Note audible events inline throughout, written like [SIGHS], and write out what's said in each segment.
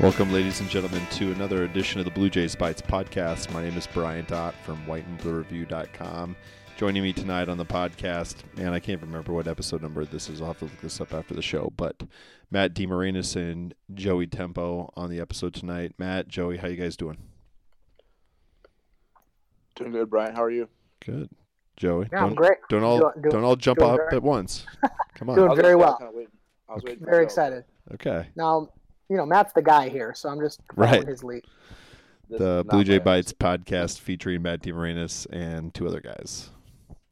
Welcome, ladies and gentlemen, to another edition of the Bluejays Bytes podcast. My name is Bryant Ott from whiteandbluereview.com. Joining me tonight on the podcast, and I can't remember what episode number this is. I'll have to look this up after the show. But Matt DeMarinis and Joey Tempo on the episode tonight. Matt, Joey, how you guys doing? Doing good, Brian. How are you? Good. Joey, Yeah, don't, I'm great. don't all Doing- doing- don't all jump doing up great. at once. Come [LAUGHS] on. Doing very actually- I was well. kinda waiting- I was waiting Very excited. Okay. Now, you know, Matt's the guy here, so I'm just following Right. his lead. this The Blue Jay Bites podcast featuring Matt DeMarinis and two other guys.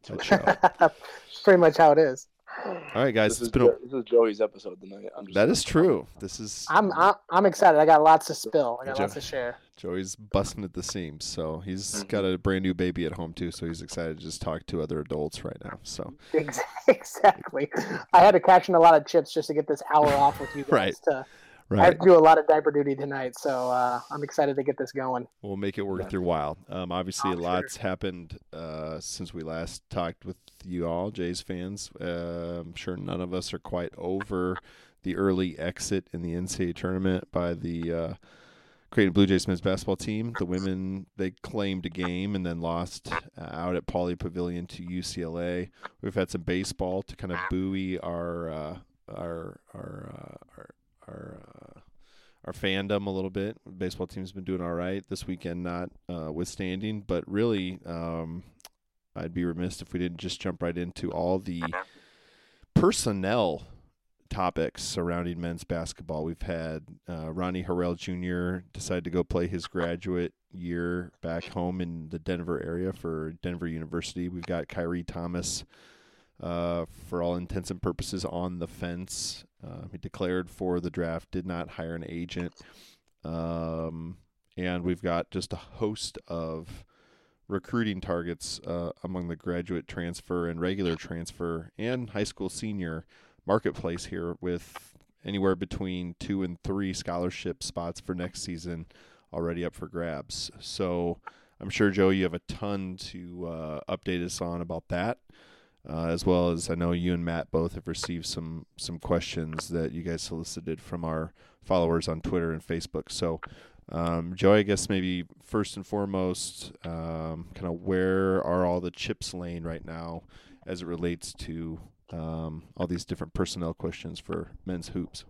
That. [LAUGHS] Pretty much how it is. All right, guys. This It's is, been a, this is Joey's episode tonight. I'm just that is true. This is I'm I'm, I'm excited. I got lots to spill. I got Joe- lots to share. Joey's busting at the seams. So he's Mhm. got a brand new baby at home too. So he's excited to just talk to other adults right now. So [LAUGHS] Exactly. I had to cash in a lot of chips just to get this hour off with you [LAUGHS] guys. Right. To, I right, had to do a lot of diaper duty tonight, so uh, I'm excited to get this going. we'll make it worth Yeah. your while. Um, obviously, Oh, a sure. lot's happened uh, since we last talked with you all, Jays fans. Uh, I'm sure none of us are quite over the early exit in the NCAA tournament by the uh, Creighton Blue Jays men's basketball team. The women they claimed a game and then lost uh, out at Pauley Pavilion to UCLA. We've had some baseball to kind of buoy our uh, our our uh, our our, uh, our fandom a little bit. Baseball team's been doing all right this weekend, not uh, withstanding, but really. Um, I'd be remiss if we didn't just jump right into all the personnel topics surrounding men's basketball. We've had uh, Ronnie Harrell Jr. decide to go play his graduate year back home in the Denver area for Denver University. We've got Khyri Thomas, uh, for all intents and purposes, on the fence. Uh, he declared for the draft, did not hire an agent. Um, and we've got just a host of recruiting targets uh, among the graduate transfer and regular transfer and high school senior marketplace here with anywhere between two and three scholarship spots for next season already up for grabs. So I'm sure, Joe, you have a ton to uh, update us on about that. Uh, as well as I know you and Matt both have received some some questions that you guys solicited from our followers on Twitter and Facebook. So, um, Joe, I guess maybe first and foremost, um, kind of where are all the chips laying right now as it relates to um, all these different personnel questions for men's hoops?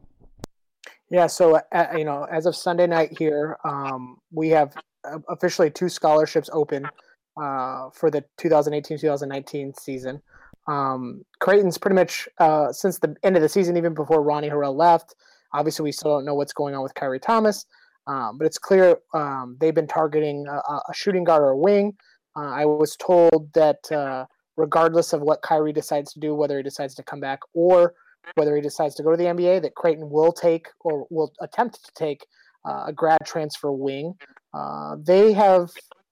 Yeah, so uh, you know, as of Sunday night here, um, we have uh, officially two scholarships open uh, for the 2018-2019 season. Um, Creighton's pretty much uh, since the end of the season, even before Ronnie Harrell left. Obviously, we still don't know what's going on with Khyri Thomas, um, but it's clear um, they've been targeting a, a shooting guard or a wing. Uh, I was told that uh, regardless of what Khyri decides to do, whether he decides to come back or whether he decides to go to the NBA, that Creighton will take or will attempt to take uh, a grad transfer wing. Uh, they have,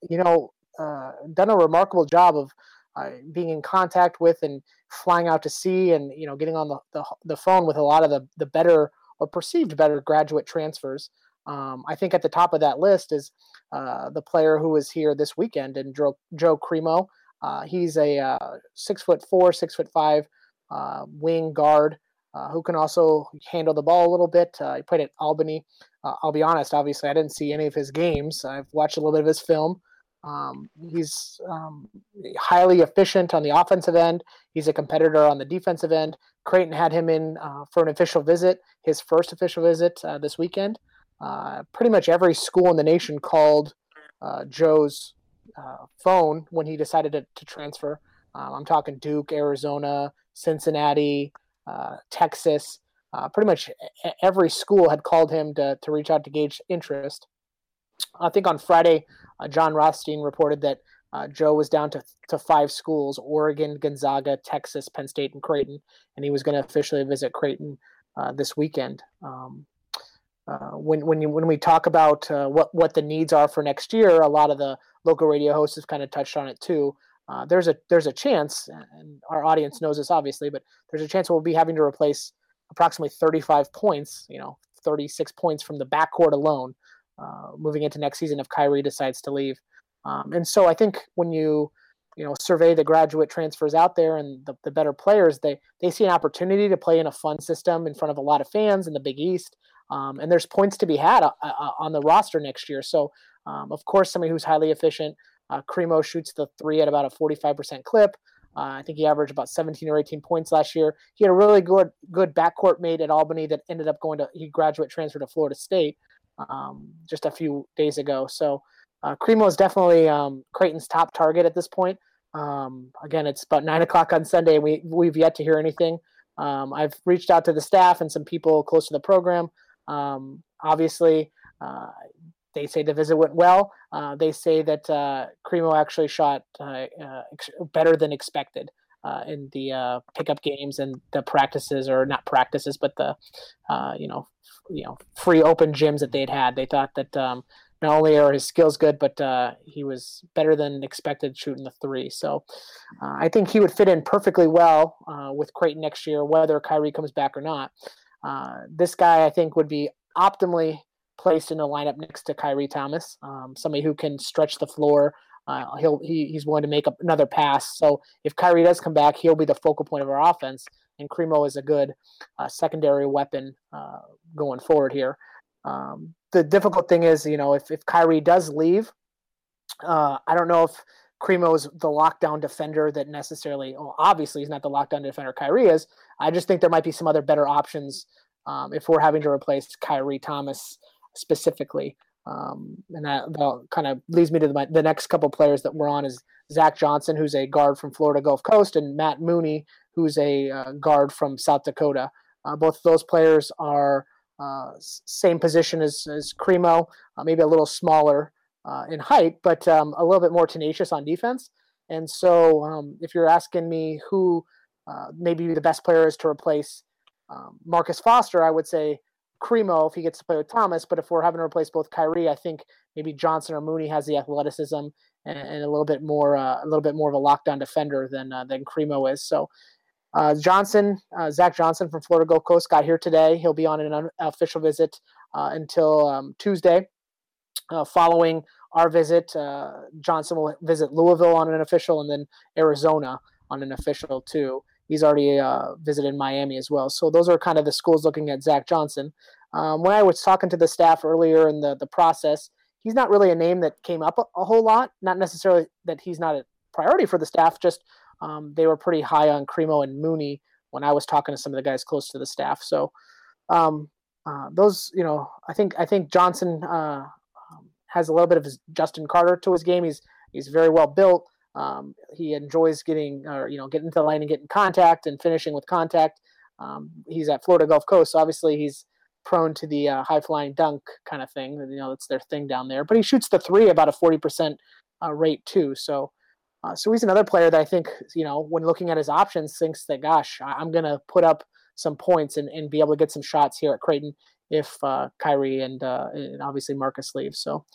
you know, uh, done a remarkable job of uh, being in contact with and flying out to sea and you know getting on the, the, the phone with a lot of the, the better or perceived better graduate transfers. Um, I think at the top of that list is uh, the player who was here this weekend and Joe, Joe Cremo. Uh, he's a uh, six foot four, six foot five uh, wing guard uh, who can also handle the ball a little bit. He played at Albany. I'll be honest, obviously, I didn't see any of his games. I've watched a little bit of his film. Um, he's um, highly efficient on the offensive end. He's a competitor on the defensive end. Creighton had him in uh, for an official visit, his first official visit uh, this weekend. Uh, pretty much every school in the nation called uh, Joe's uh, phone when he decided to, to transfer. Um, I'm talking Duke, Arizona, Cincinnati, uh, Texas. Pretty much every school had called him to, to reach out to gauge interest. I think on Friday, Jon Rothstein reported that uh, Joe was down to, to five schools Oregon, Gonzaga, Texas, Penn State, and Creighton. And he was going to officially visit Creighton uh, this weekend. Um, uh, when when you, when we talk about uh, what what the needs are for next year, a lot of the local radio hosts have kind of touched on it too. Uh, there's a there's a chance, and our audience knows this obviously, but there's a chance we'll be having to replace approximately 35 points, you know, 36 points from the backcourt alone, uh, moving into next season if Kyrie decides to leave. Um, and so I think when you you know survey the graduate transfers out there and the, the better players, they they see an opportunity to play in a fun system in front of a lot of fans in the Big East. um, and there's points to be had uh, uh, on the roster next year. So, um, of course, somebody who's highly efficient. Uh, Cremo shoots the three at about a 45% clip. Uh, I think he averaged about 17 or 18 points last year. He had a really good good backcourt mate at Albany that ended up going to he graduate transfer to Florida State um, just a few days ago. So uh, Cremo is definitely um, Creighton's top target at this point. Um, again, it's about nine o'clock on Sunday. We we've yet to hear anything. Um, I've reached out to the staff and some people close to the program. Um, obviously, uh, they say the visit went well. Uh, they say that uh, Cremo actually shot uh, uh, ex- better than expected uh, in the uh, pickup games and the practices, or not practices, but the you know you know free open gyms that they'd had. They thought that um, not only are his skills good, but he was better than expected shooting the three. So I think he would fit in perfectly well with Creighton next year, whether Khyri comes back or not. this guy, I think, would be optimally placed in the lineup next to Khyri Thomas, um, somebody who can stretch the floor. Uh, he'll he, he's willing to make up another pass. So if Khyri does come back, he'll be the focal point of our offense. And Cremo is a good uh, secondary weapon uh, going forward here. Um, the difficult thing is, you know, if if Khyri does leave, uh, I don't know if Cremo is the lockdown defender that necessarily. Well, obviously, he's not the lockdown defender Khyri is. I just think there might be some other better options um, if we're having to replace Khyri Thomas specifically. Um, and that, that kind of leads me to the, the next couple players that we're on is Zach Johnson, who's a guard from Florida Gulf Coast, and Matt Mooney, who's a uh, guard from South Dakota. Uh, both of those players are uh, same position as, as Cremo, uh, maybe a little smaller uh, in height, but um, a little bit more tenacious on defense. And so, um, if you're asking me who uh, maybe the best player is to replace um, Marcus Foster, I would say Cremo if he gets to play with Thomas. But if we're having to replace both Khyri, I think maybe Johnson or Mooney has the athleticism and, and a little bit more uh, a little bit more of a lockdown defender than uh, than Cremo is. So uh, Johnson, uh, Zach Johnson from Florida Gulf Coast got here today. He'll be on an unofficial visit uh, until um, Tuesday. Uh, following our visit, Johnson will visit Louisville on an official and then Arizona on an official too he's already uh, visited Miami as well. So those are kind of the schools looking at Zach Johnson. Um, when I was talking to the staff earlier in the the process, he's not really a name that came up a, a whole lot. Not necessarily that he's not a priority for the staff, just um, they were pretty high on Cremo and Mooney when I was talking to some of the guys close to the staff. So um, uh, those, you know, I think I think Johnson uh, um, has a little bit of his Justin Carter to his game. He's he's very well built. Um, he enjoys getting, or you know, getting into the lane and getting contact and finishing with contact. Um, he's at Florida Gulf Coast, so obviously he's prone to the uh, high flying dunk kind of thing. You know, that's their thing down there. But he shoots the three about a forty percent uh, rate too. So, uh, so he's another player that I think you know when looking at his options thinks that gosh, I'm gonna put up some points and, and be able to get some shots here at Creighton if uh, Khyri and, uh, and obviously Marcus leave. So.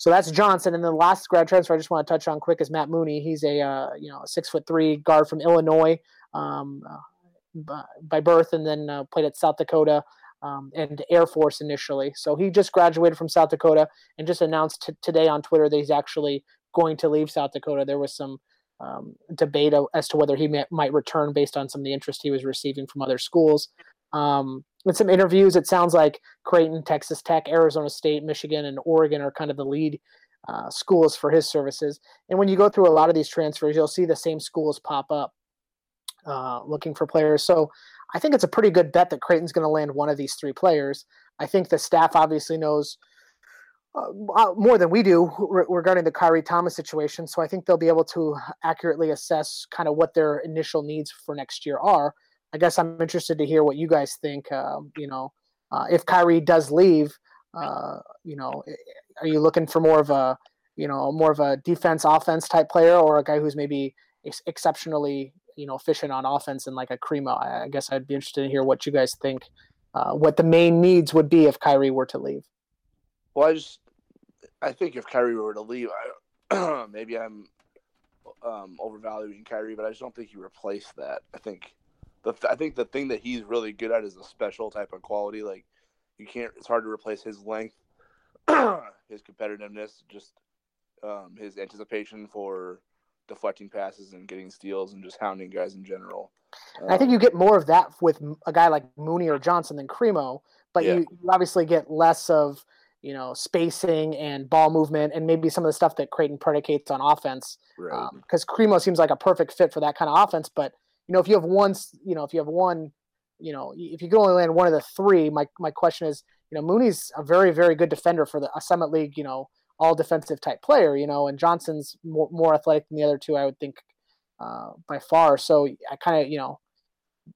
So that's Johnson, and the last grad transfer I just want to touch on quick is Matt Mooney. He's a uh, you know six foot three guard from Illinois um, uh, by birth, and then uh, played at South Dakota um, and Air Force initially. So he just graduated from South Dakota and just announced t- today on Twitter that he's actually going to leave South Dakota. There was some um, debate as to whether he may, might return based on some of the interest he was receiving from other schools. Um, in some interviews, it sounds like Creighton, Texas Tech, Arizona State, Michigan, and Oregon are kind of the lead uh, schools for his services. And when you go through a lot of these transfers, you'll see the same schools pop up uh, looking for players. So I think it's a pretty good bet that Creighton's going to land one of these three players. I think the staff obviously knows uh, uh more than we do re- regarding the Khyri Thomas situation. So I think they'll be able to accurately assess kind of what their initial needs for next year are. I guess I'm interested to hear what you guys think. Uh, you know, uh, if Khyri does leave, uh, you know, are you looking for more of a, you know, more of a defense offense type player, or a guy who's maybe ex- exceptionally, you know, efficient on offense and like a Cremo? I, I guess I'd be interested to hear what you guys think. Uh, what the main needs would be if Khyri were to leave. Well, I just, I think if Khyri were to leave, I, [CLEARS THROAT] maybe I'm um, overvaluing Khyri, but I just don't think you replace that. I think the I think the thing that he's really good at is a special type of quality. Like you can't. It's hard to replace his length, [CLEARS THROAT] his competitiveness, just um, his anticipation for deflecting passes and getting steals and just hounding guys in general. Um, I think you get more of that with a guy like Mooney or Johnson than Cremo but Yeah. you, you obviously get less of you know spacing and ball movement and maybe some of the stuff that Creighton predicates on offense Right. because Cremo seems like a perfect fit for that kind of offense. But you know, if you have one, you know, if you have one, you know, if you can only land one of the three, my my question is, you know, Mooney's a very very good defender for the Summit League, you know, all defensive type player, you know, and Johnson's more, more athletic than the other two, I would think, uh, by far. So I kind of, you know,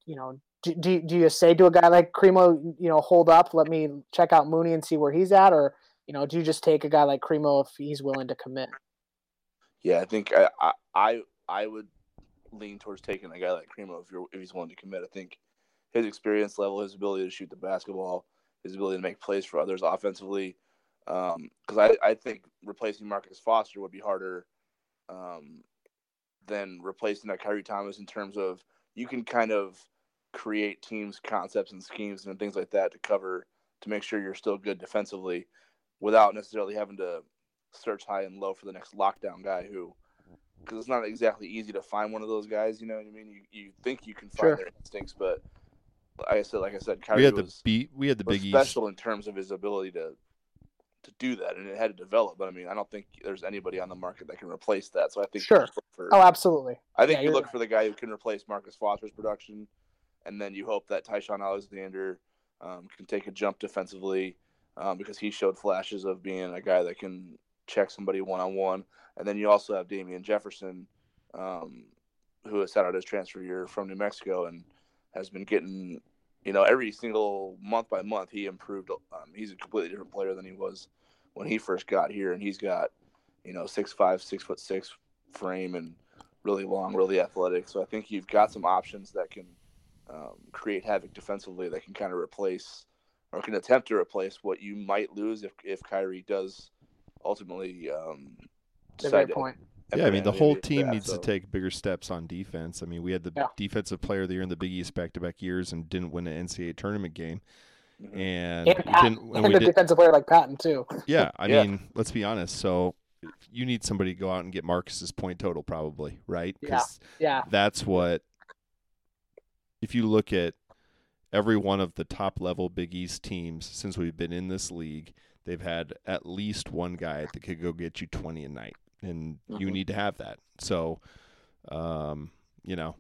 you know. Do, do, do you say to a guy like Cremo, you know, hold up, let me check out Mooney and see where he's at, or you know, do you just take a guy like Cremo if he's willing to commit? Yeah, I think I I I would lean towards taking a guy like Cremo if you're if he's willing to commit. I think his experience level, his ability to shoot the basketball, his ability to make plays for others offensively. Because I, I think replacing Marcus Foster would be harder um, than replacing that Khyri Thomas in terms of you can kind of create teams, concepts, and schemes and things like that to cover to make sure you're still good defensively without necessarily having to search high and low for the next lockdown guy who because it's not exactly easy to find one of those guys. You know what I mean? You you think you can find Sure. their instincts, but like I said, like I said, Khyri we had the beat. We had the was Big East. special in terms of his ability to to do that, and it had to develop. But I mean, I don't think there's anybody on the market that can replace that. So I think Sure. for, Oh, absolutely. I think yeah, you look right. for the guy who can replace Marcus Foster's production, and then you hope that Ty-Shon Alexander um, can take a jump defensively um, because he showed flashes of being a guy that can check somebody one on one. And then you also have Damian Jefferson, um, who has sat out his transfer year from New Mexico and has been getting, you know, every single month by month he improved. Um, he's a completely different player than he was when he first got here, and he's got, you know, six five, six foot six frame and really long, really athletic. So I think you've got some options that can um, create havoc defensively that can kind of replace or can attempt to replace what you might lose if if Khyri does ultimately um, That's decide to point. Yeah, I mean the whole team that, needs so- to take bigger steps on defense. I mean, we had the Yeah. defensive player of the year in the Big East back-to-back years and didn't win an NCAA tournament game, Mhm. and, And, we Pat- didn't. And and we a did, defensive player like Patton too. yeah, [LAUGHS] I Yeah. mean, let's be honest. So you need somebody to go out and get Marcus's point total, probably, right? Yeah. Yeah, that's what. If you look at every one of the top level Big East teams since we've been in this league, they've had at least one guy that could go get you 20 a night, and you Mhm. need to have that. So, um, you know,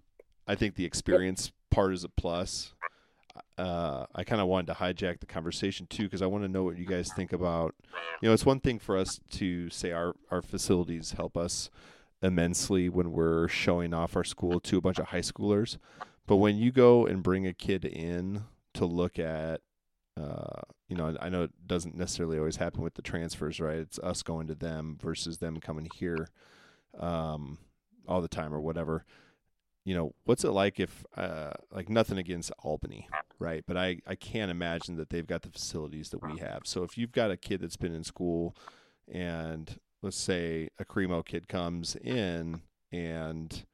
I think the experience part is a plus. Uh, I kind of wanted to hijack the conversation too because I want to know what you guys think about. You know, it's one thing for us to say our our facilities help us immensely when we're showing off our school to a bunch of high schoolers, but when you go and bring a kid in to look at uh, you know, I know it doesn't necessarily always happen with the transfers, right? It's us going to them versus them coming here um, all the time or whatever. You know, what's it like if, uh, like, nothing against Albany, right? But I, I can't imagine that they've got the facilities that we have. So if you've got a kid that's been in school and let's say a Cremo kid comes in and,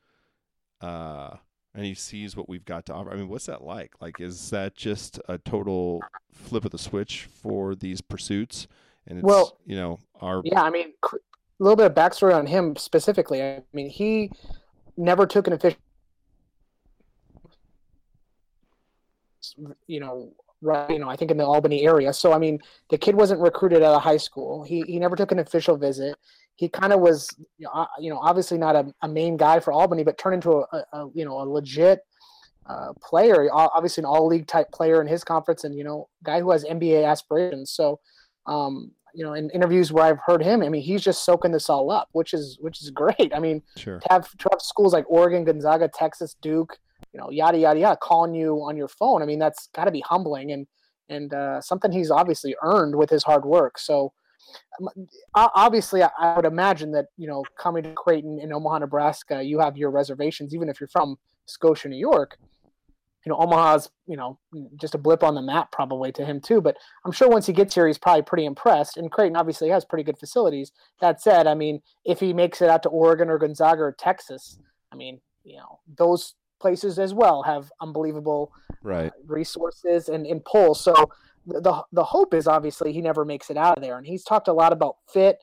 uh, and he sees what we've got to offer. I mean, what's that like? Like, is that just a total flip of the switch for these pursuits? And it's, Well, you know, our yeah. I mean, a little bit of backstory on him specifically. I mean, he never took an official, you know, right. You know, I think in the Albany area. So I mean, the kid wasn't recruited out of high school. He he never took an official visit. He kind of was, you know, uh, you know, obviously not a, a main guy for Albany, but turned into a, a, a you know a legit uh, player, obviously an all league type player in his conference, and you know, guy who has NBA aspirations. So, um, you know, in interviews where I've heard him, I mean, he's just soaking this all up, which is which is great. I mean, sure. to have to have schools like Oregon, Gonzaga, Texas, Duke, you know, yada yada yada, calling you on your phone. I mean, that's got to be humbling and and uh, something he's obviously earned with his hard work. So. Um, Obviously, I- would imagine that you know, coming to Creighton in Omaha, Nebraska, you have your reservations, even if you're from Scotia, New York you know, Omaha's, you know, just a blip on the map probably to him too. But I'm sure once he gets here, he's probably pretty impressed. And Creighton obviously has pretty good facilities. That said, I mean, if he makes it out to Oregon or Gonzaga or Texas, I mean, you know, those places as well have unbelievable Right. resources and, and pull. So the, the hope is obviously he never makes it out of there. And he's talked a lot about fit.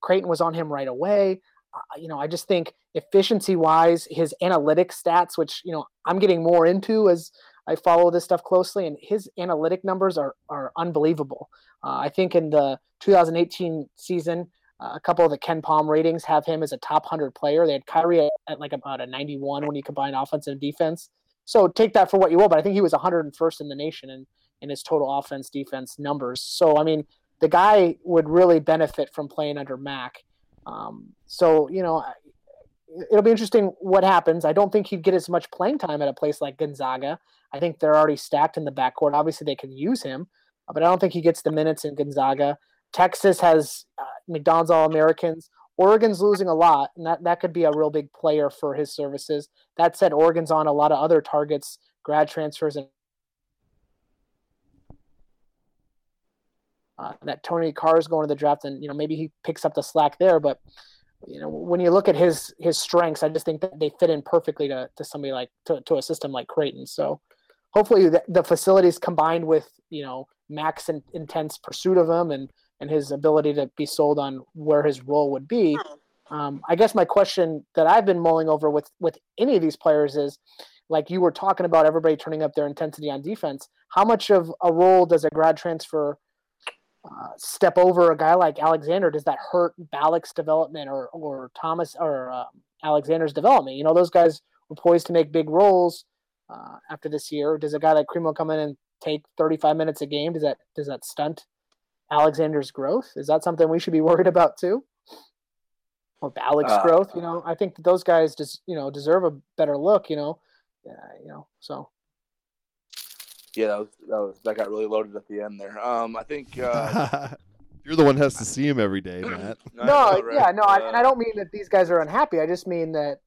Creighton was on him right away. Uh, you know, I just think efficiency wise, his analytic stats, which you know I'm getting more into as I follow this stuff closely, and his analytic numbers are are unbelievable. Uh, I think in the 2018 season, uh, a couple of the KenPom ratings have him as a top 100 player. They had Khyri at, at, like about a 91 when you combine offense and defense. So take that for what you will, but I think he was 101st in the nation in, in his total offense defense numbers. So, I mean, the guy would really benefit from playing under Mac. Um, so, you know, it'll be interesting what happens. I don't think he'd get as much playing time at a place like Gonzaga. I think they're already stacked in the backcourt. Obviously, they can use him, but I don't think he gets the minutes in Gonzaga. Texas has uh, McDonald's All Americans. Oregon's losing a lot, and that, that could be a real big player for his services. That said, Oregon's on a lot of other targets, grad transfers, and uh, that Tony Carr is going to the draft, and you know maybe he picks up the slack there. But you know when you look at his his strengths, I just think that they fit in perfectly to, to somebody like to, to a system like Creighton. So hopefully the, the facilities combined with you know Mac's in, intense pursuit of him and and his ability to be sold on where his role would be. Um, I guess my question that I've been mulling over with with any of these players is, like you were talking about, everybody turning up their intensity on defense. How much of a role does a grad transfer uh, step over a guy like Alexander? Does that hurt Ballock's development or or Thomas or uh, Alexander's development? You know, those guys were poised to make big roles uh, after this year. Does a guy like Cremo come in and take 35 minutes a game? Does that does that stunt Alexander's growth? Is that something we should be worried about too? Or Ballock's uh, growth? You know, I think those guys just you know deserve a better look. You know, yeah, you know, so. Yeah, that was, that was that got really loaded at the end there. Um, I think uh, [LAUGHS] you're the one who has to see him every day, [CLEARS THROAT] Matt. no, know, right? yeah, no, uh, and I don't mean that these guys are unhappy. I just mean that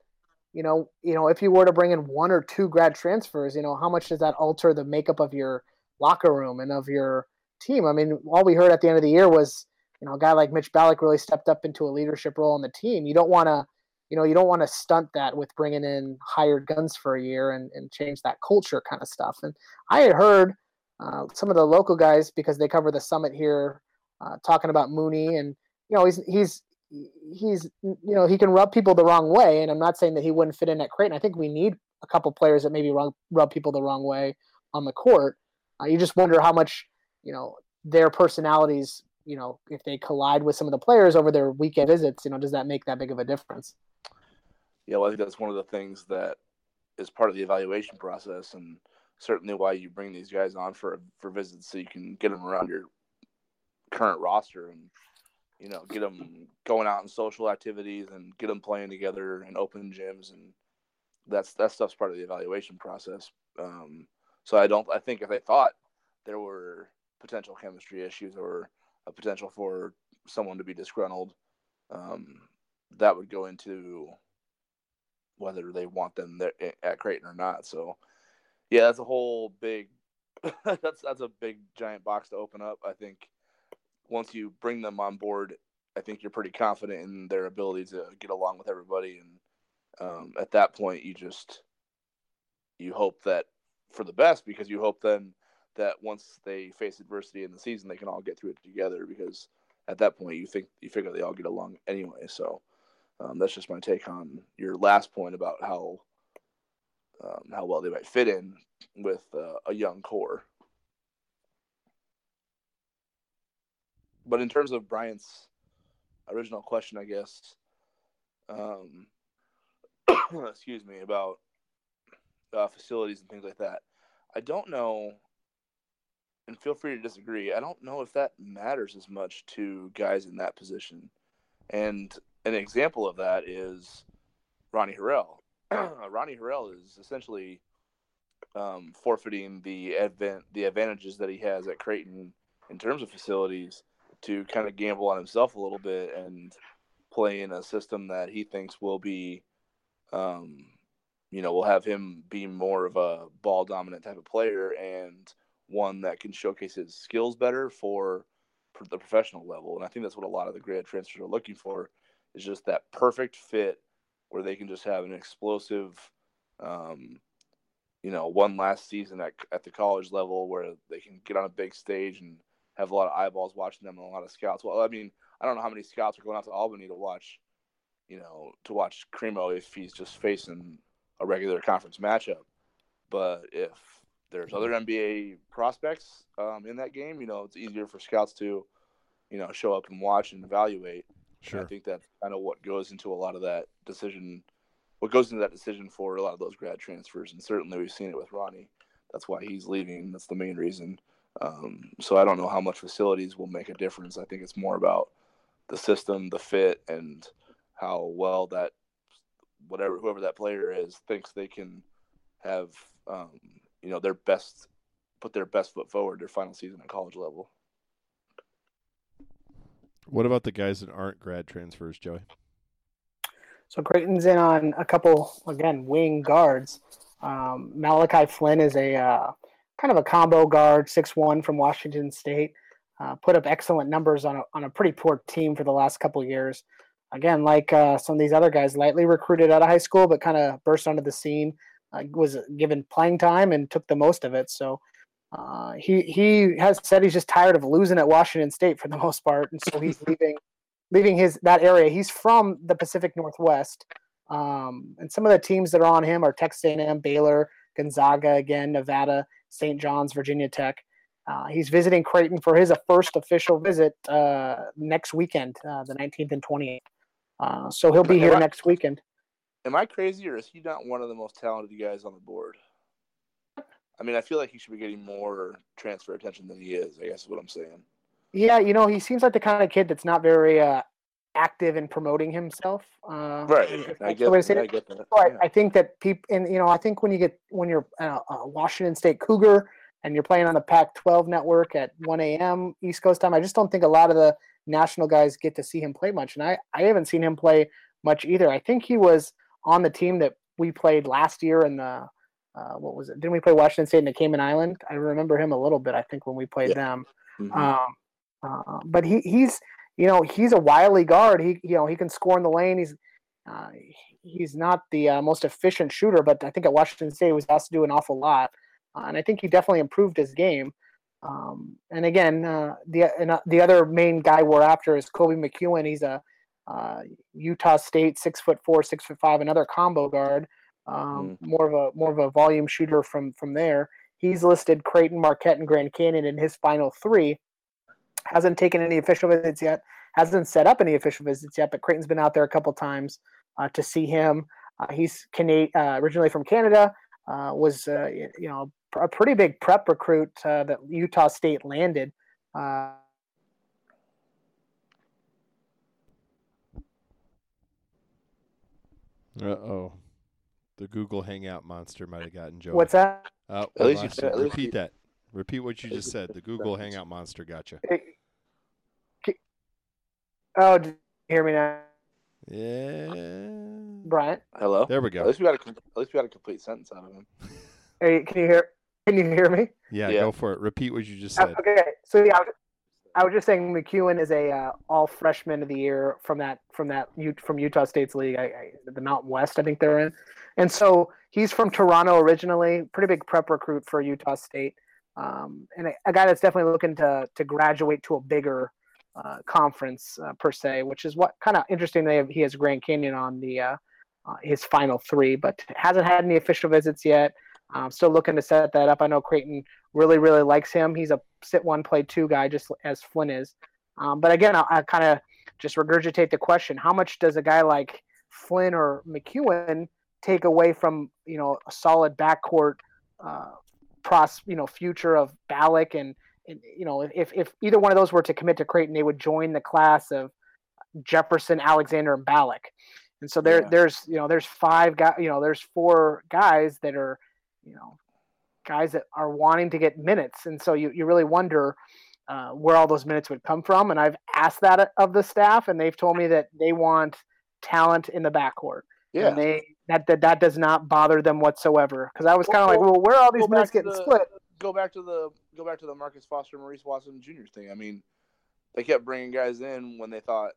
you know, you know, if you were to bring in one or two grad transfers, you know, how much does that alter the makeup of your locker room and of your team. I mean, all we heard at the end of the year was, you know, a guy like Mitch Ballock really stepped up into a leadership role on the team. You don't want to, you know, you don't want to stunt that with bringing in hired guns for a year and, and change that culture kind of stuff. And I had heard uh, some of the local guys because they cover the summit here uh, talking about Mooney and you know he's he's he's you know he can rub people the wrong way and I'm not saying that he wouldn't fit in at Creighton. I think we need a couple players that maybe rub, rub people the wrong way on the court. Uh, you just wonder how much you know their personalities you know if they collide with some of the players over their weekend visits you know does that make that big of a difference yeah well i think that's one of the things that is part of the evaluation process and certainly why you bring these guys on for for visits so you can get them around your current roster and you know get them going out in social activities and get them playing together in open gyms and that's that stuff's part of the evaluation process. Um, so i don't i think if they thought there were potential chemistry issues or a potential for someone to be disgruntled, um, that would go into whether they want them there at Creighton or not. So, yeah, that's a whole big [LAUGHS] that's that's a big giant box to open up. I think once you bring them on board, I think you're pretty confident in their ability to get along with everybody, and um, at that point, you just you hope that for the best because you hope then that once they face adversity in the season, they can all get through it together because at that point you think you figure they all get along anyway. So um, that's just my take on your last point about how um, how well they might fit in with uh, a young core. But in terms of Bryant's original question, I guess, um, [COUGHS] excuse me, about uh, facilities and things like that. I don't know and feel free to disagree. I don't know if that matters as much to guys in that position. And an example of that is Ronnie Harrell. [CLEARS THROAT] Ronnie Harrell is essentially um, forfeiting the advent the advantages that he has at Creighton in terms of facilities to kind of gamble on himself a little bit and play in a system that he thinks will be, um, you know, will have him be more of a ball dominant type of player and one that can showcase his skills better for, the professional level. And I think that's what a lot of the grad transfers are looking for is just that perfect fit where they can just have an explosive, um, you know, one last season at, at the college level where they can get on a big stage and have a lot of eyeballs watching them and a lot of scouts. Well, I mean, I don't know how many scouts are going out to Albany to watch, you know, to watch Cremo if he's just facing a regular conference matchup. But if there's other NBA prospects um, in that game, you know, it's easier for scouts to, you know, show up and watch and evaluate. Sure. And I think that's kind of what goes into a lot of that decision. What goes into that decision for a lot of those grad transfers, and certainly we've seen it with Ronnie. That's why he's leaving. That's the main reason. Um, so I don't know how much facilities will make a difference. I think it's more about the system, the fit, and how well that whatever whoever that player is thinks they can have um, you know their best put their best foot forward their final season at college level. What about the guys that aren't grad transfers, Joey? So Creighton's in on a couple again wing guards. Um, Malachi Flynn is a uh, kind of a combo guard, six one from Washington State. Uh, put up excellent numbers on a on a pretty poor team for the last couple years. Again, like uh, some of these other guys, lightly recruited out of high school, but kind of burst onto the scene. Uh, was given playing time and took the most of it. So uh, he he has said he's just tired of losing at Washington State for the [LAUGHS] most part, and so he's leaving leaving his that area. He's from the Pacific Northwest, um, and some of the teams that are on him are Texas A&M, Baylor, Gonzaga, again Nevada, St. John's, Virginia Tech. Uh, he's visiting Creighton for his first official visit uh, next weekend, uh, the 19th and 28th. Uh, so he'll be here next weekend. Am I crazy, or is he not one of the most talented guys on the board? I mean, I feel like he should be getting more transfer attention than he is. I guess is what I'm saying. Yeah, you know, he seems like the kind of kid that's not very uh, active in promoting himself. Uh, right. I get, I, I get that. So yeah. I, I, think that people, and you know, I think when you get when you're a, a Washington State Cougar and you're playing on the Pac-12 network at 1 a.m. East Coast time, I just don't think a lot of the national guys get to see him play much, and I I haven't seen him play much either. I think he was on the team that we played last year in the uh, what was it? Didn't we play Washington State in the Cayman Island? I remember him a little bit. I think when we played yeah. them. Mm-hmm. Um, uh, but he he's you know he's a wily guard. He you know he can score in the lane. He's uh, he's not the uh, most efficient shooter, but I think at Washington State he was asked to do an awful lot, uh, and I think he definitely improved his game. Um, and again, uh, the uh, the other main guy we're after is Kobe McEwen. He's a Utah State six foot four, six foot five, another combo guard um, mm. more of a more of a volume shooter from from there. He's listed Creighton, Marquette, and Grand Canyon in his final three. Hasn't taken any official visits yet. Hasn't set up any official visits yet, but Creighton's been out there a couple times uh, to see him. Uh, he's Cana- uh, originally from Canada. Uh, was uh, you know a pretty big prep recruit uh, that Utah State landed. Uh oh. The Google Hangout monster might have gotten Joey. What's that? Uh, at least you said, repeat you, that. Repeat what you just said. The Google Hangout monster got you. Oh, did you hear me now? Yeah. Bryant. Hello. There we go. At least we got a at least we got a complete sentence out of him. [LAUGHS] Hey, can you hear? Can you hear me? Yeah, yeah. go for it. Repeat what you just said. Okay. So yeah, I was just saying McEwen is a uh, all freshman of the year from that from that from Utah State's league, I, I, the Mountain West, I think they're in, and so he's from Toronto originally, pretty big prep recruit for Utah State, um, and a, a, guy that's definitely looking to to graduate to a bigger uh, conference uh, per se, which is what kind of interesting. They have, he has Grand Canyon on the uh, uh, his final three, but hasn't had any official visits yet. Um, still looking to set that up. I know Creighton really, really likes him. He's a sit one, play two guy, just as Flynn is. Um, but again, I, I kind of just regurgitate the question: How much does a guy like Flynn or McEwen take away from you know a solid backcourt uh, pros, you know, future of Ballock and, and you know if if either one of those were to commit to Creighton, they would join the class of Jefferson, Alexander, and Ballock. And so there, yeah. there's you know there's five guys, you know there's four guys that are you know guys that are wanting to get minutes, and so you you really wonder uh, where all those minutes would come from. And I've asked that of the staff, and they've told me that they want talent in the backcourt. Yeah, and they that that, that does not bother them whatsoever. Because I was kind of like, well, where are all these minutes getting the, split? Go back to the go back to the Marcus Foster, Maurice Watson Jr. thing. I mean, they kept bringing guys in when they thought,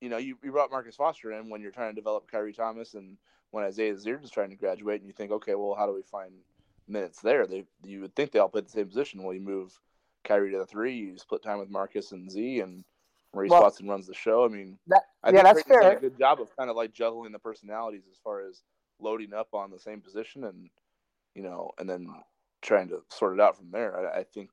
you know, you, you brought Marcus Foster in when you're trying to develop Khyri Thomas and when Isaiah Zierden is trying to graduate, and you think, okay, well, how do we find minutes there. They you would think they all play the same position. Well, you move Khyri to the three, you split time with Marcus and Z, and Maurice well, Watson runs the show. I mean, that, I yeah, that's fair. Done a good job of kind of like juggling the personalities as far as loading up on the same position, and you know, and then trying to sort it out from there. I, I think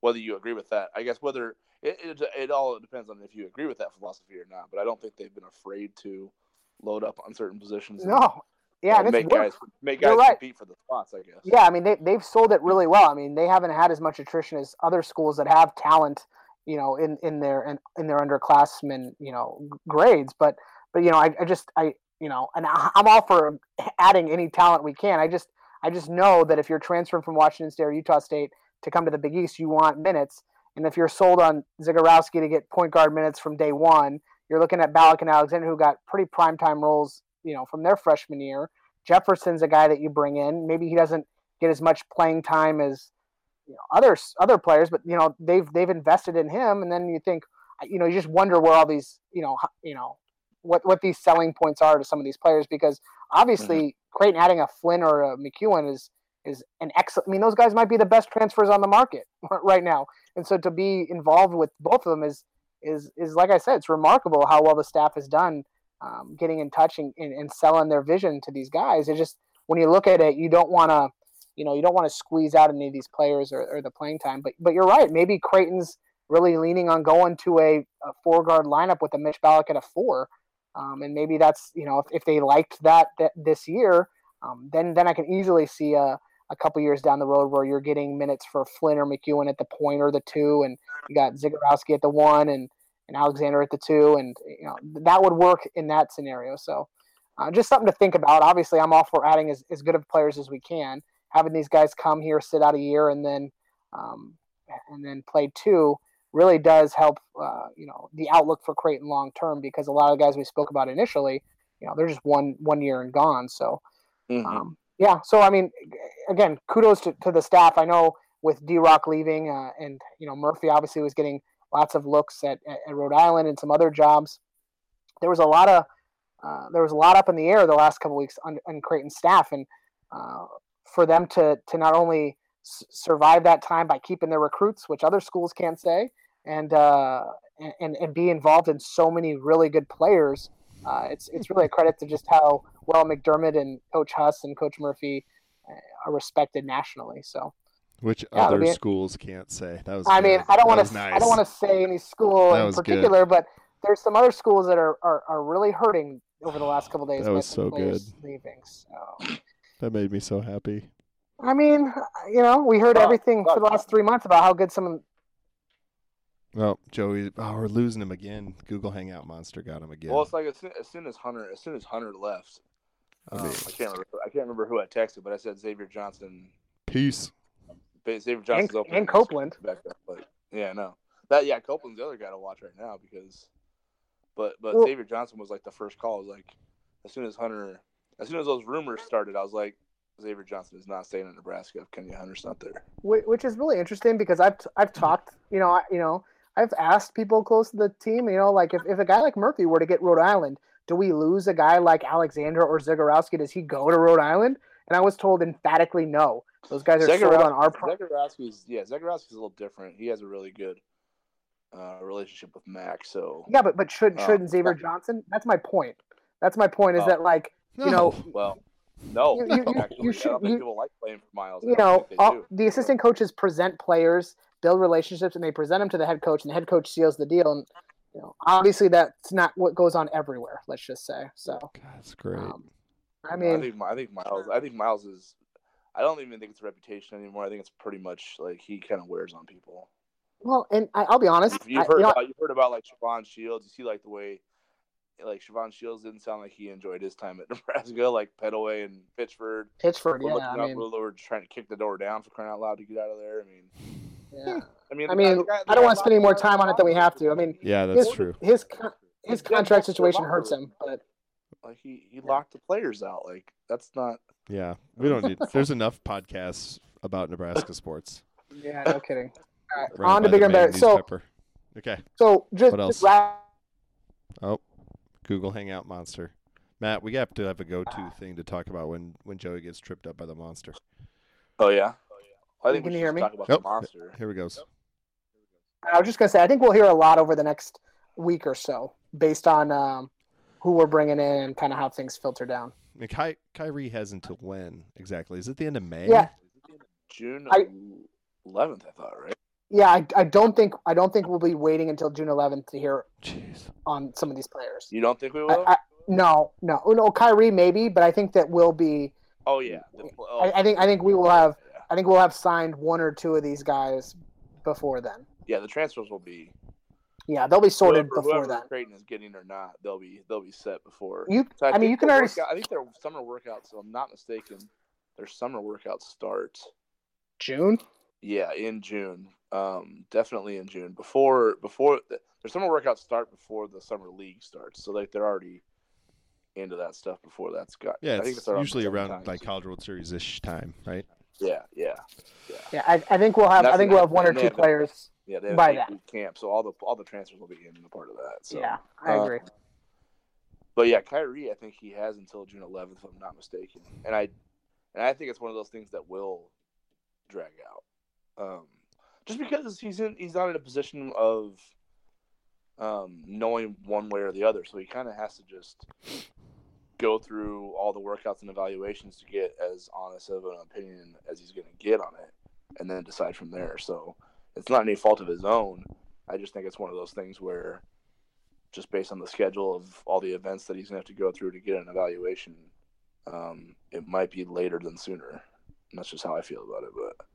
whether you agree with that, I guess whether it, it, it all depends on if you agree with that philosophy or not. But I don't think they've been afraid to load up on certain positions. and, No, yeah, uh, and make guys make guys right. compete for the spots. I guess. Yeah, I mean they they've sold it really well. I mean they haven't had as much attrition as other schools that have talent, you know, in in their in, in their underclassmen, you know, grades. But but you know, I, I just I you know, and I'm all for adding any talent we can. I just I just know that if you're transferring from Washington State or Utah State to come to the Big East, you want minutes. And if you're sold on Zegarowski to get point guard minutes from day one, you're looking at Ballock and Alexander who got pretty prime time roles, you know, from their freshman year. Jefferson's a guy that you bring in. Maybe he doesn't get as much playing time as you know, other other players, but you know they've they've invested in him, and then you think, you know, you just wonder where all these, you know, you know, what what these selling points are to some of these players because obviously Creighton adding a Flynn or a McEwen is is an excellent. I mean, those guys might be the best transfers on the market [LAUGHS] right now, and so to be involved with both of them is is is like I said, it's remarkable how well the staff has done um, getting in touch and, and, and selling their vision to these guys. It just when you look at it, you don't want to, you know, you don't want to squeeze out any of these players or, or the playing time. But but you're right. Maybe Creighton's really leaning on going to a, a four guard lineup with a Mitch Ballock at a four, um, and maybe that's you know if, if they liked that, that this year, um, then then I can easily see a a couple years down the road where you're getting minutes for Flynn or McEwen at the point or the two, and you got Zegarowski at the one and and Alexander at the two, and you know that would work in that scenario. So, uh, just something to think about. Obviously, I'm all for adding as, as good of players as we can. Having these guys come here, sit out a year, and then um, and then play two really does help. Uh, you know the outlook for Creighton long term because a lot of the guys we spoke about initially, you know, they're just one one year and gone. So. Mhm. Um, yeah, so I mean, again, kudos to, to the staff. I know with D Rock leaving, uh, and you know Murphy obviously was getting lots of looks at, at, at Rhode Island and some other jobs. There was a lot of uh, there was a lot up in the air the last couple weeks on, on Creighton's staff, and uh, for them to to not only s- survive that time by keeping their recruits, which other schools can't say, and uh, and and be involved in so many really good players. Uh, it's it's really a [LAUGHS] credit to just how well McDermott and Coach Huss and Coach Murphy uh, are respected nationally. So Which Yeah, other be- schools can't say. That was. I good. mean, I don't want to Nice. I don't want to say any school in was good. particular, but there's some other schools that are, are, are really hurting over the last couple days. That was so good. Leaving. So That made me so happy. I mean, you know, we heard Well, everything for the last three months about how good some. Oh, Joey, oh, we're losing him again. Google Hangout Monster got him again. Well, it's like as soon, as soon as Hunter as soon as Hunter left, I um, I can't remember. I can't remember who I texted, but I said Xavier Johnson. Peace. Ba- Xavier Johnson's open and Copeland. back then. But yeah, no, that yeah, Copeland's the other guy to watch right now because, but but Well- Xavier Johnson was like the first call. It was like as soon as Hunter, as soon as those rumors started, I was like, Xavier Johnson is not staying in Nebraska if Kenya Hunter's not there. Which is really interesting because I've I've talked, you know, I, you know, I've asked people close to the team, you know, like if, if a guy like Murphy were to get Rhode Island, do we lose a guy like Alexander or Zegarowski? Does he go to Rhode Island? And I was told emphatically no. Those guys are sold on our. Pro- Zegarowski's yeah, Zegarowski's a little different. He has a really good uh, relationship with Mac. So yeah, but but should Oh. shouldn't Xavier Johnson? That's my point. That's my point. Is Oh. that like you know well, no, You- you- you- actually, you I should- don't think you- people like playing for Miles. You know all, the assistant coaches present players, build relationships, and they present them to the head coach, and the head coach seals the deal. And you know, obviously that's not what goes on everywhere. Let's just say so. God, that's great. Um, I I mean, think I think Miles. I think Miles is. I don't even think it's a reputation anymore. I think it's pretty much like he kind of wears on people. well, and I, I'll be honest. You've, you've I- heard you know, about you've heard about like Shavon Shields. You see like the way, like Shavon Shields didn't sound like he enjoyed his time at [LAUGHS] Nebraska. Like Petteway and Pittsford Pittsford, were yeah. looking I up, mean, were were trying to kick the door down for crying out loud to get out of there. I mean, yeah. [LAUGHS] I mean, I mean, guy- the I don't want to spend any more time on it than we have to. I mean, yeah, that's his, true. his his contract situation hurts him, but Like he he locked the players out. Like that's not. Yeah, we don't need. There's enough podcasts about Nebraska sports. [LAUGHS] yeah, no kidding. All right, on to the bigger and better. So, newspaper. okay, so just, What else? just wrap Oh, Google Hangout Monster. Matt, we have to have a go-to thing to talk about when when Joey gets tripped up by the monster. Oh yeah. Oh, yeah. I think Can we you hear me? talk about Yep. the monster. Here we goes. I was just gonna say, I think we'll hear a lot over the next week or so, based on um, who we're bringing in and kind of how things filter down. I mean, Ky- Khyri has until when exactly? Is it the end of May? Yeah. June I- eleventh. I thought right. Yeah, I, I don't think I don't think we'll be waiting until June 11th to hear Jeez. on some of these players. You don't think we will? I, no, no, oh, no. Khyri maybe, but I think that we'll be. oh yeah. The- oh, I, I think I think we will have yeah. I think we'll have signed one or two of these guys before then. Yeah, the transfers will be Yeah, they'll be sorted whoever, before whoever then. Creighton is getting or not. They'll be they'll be set before. You, So I mean, you can their already s- workout- I think their summer workouts. So I'm not mistaken. Their summer workouts start. June. Yeah, in June. Um, definitely in June. Before before the, their summer workouts start before the summer league starts. So like they're already into that stuff before that's got. Yeah, I think it's it's usually around time. like College World Series ish time, right? Yeah, yeah, Yeah, I, I think we'll have. I think we'll have one or two players. yeah. They have By eight then. week camp, so all the all the transfers will be in a part of that. So. yeah, I agree. But yeah, Khyri, I think he has until June 11th, if I'm not mistaken, and I, and I think it's one of those things that will drag out, um, just because he's in, he's not in a position of, um, knowing one way or the other, so he kind of has to just go through all the workouts and evaluations to get as honest of an opinion as he's going to get on it, and then decide from there. So it's not any fault of his own. I just think it's one of those things where just based on the schedule of all the events that he's going to have to go through to get an evaluation, um, it might be later than sooner. And that's just how I feel about it. But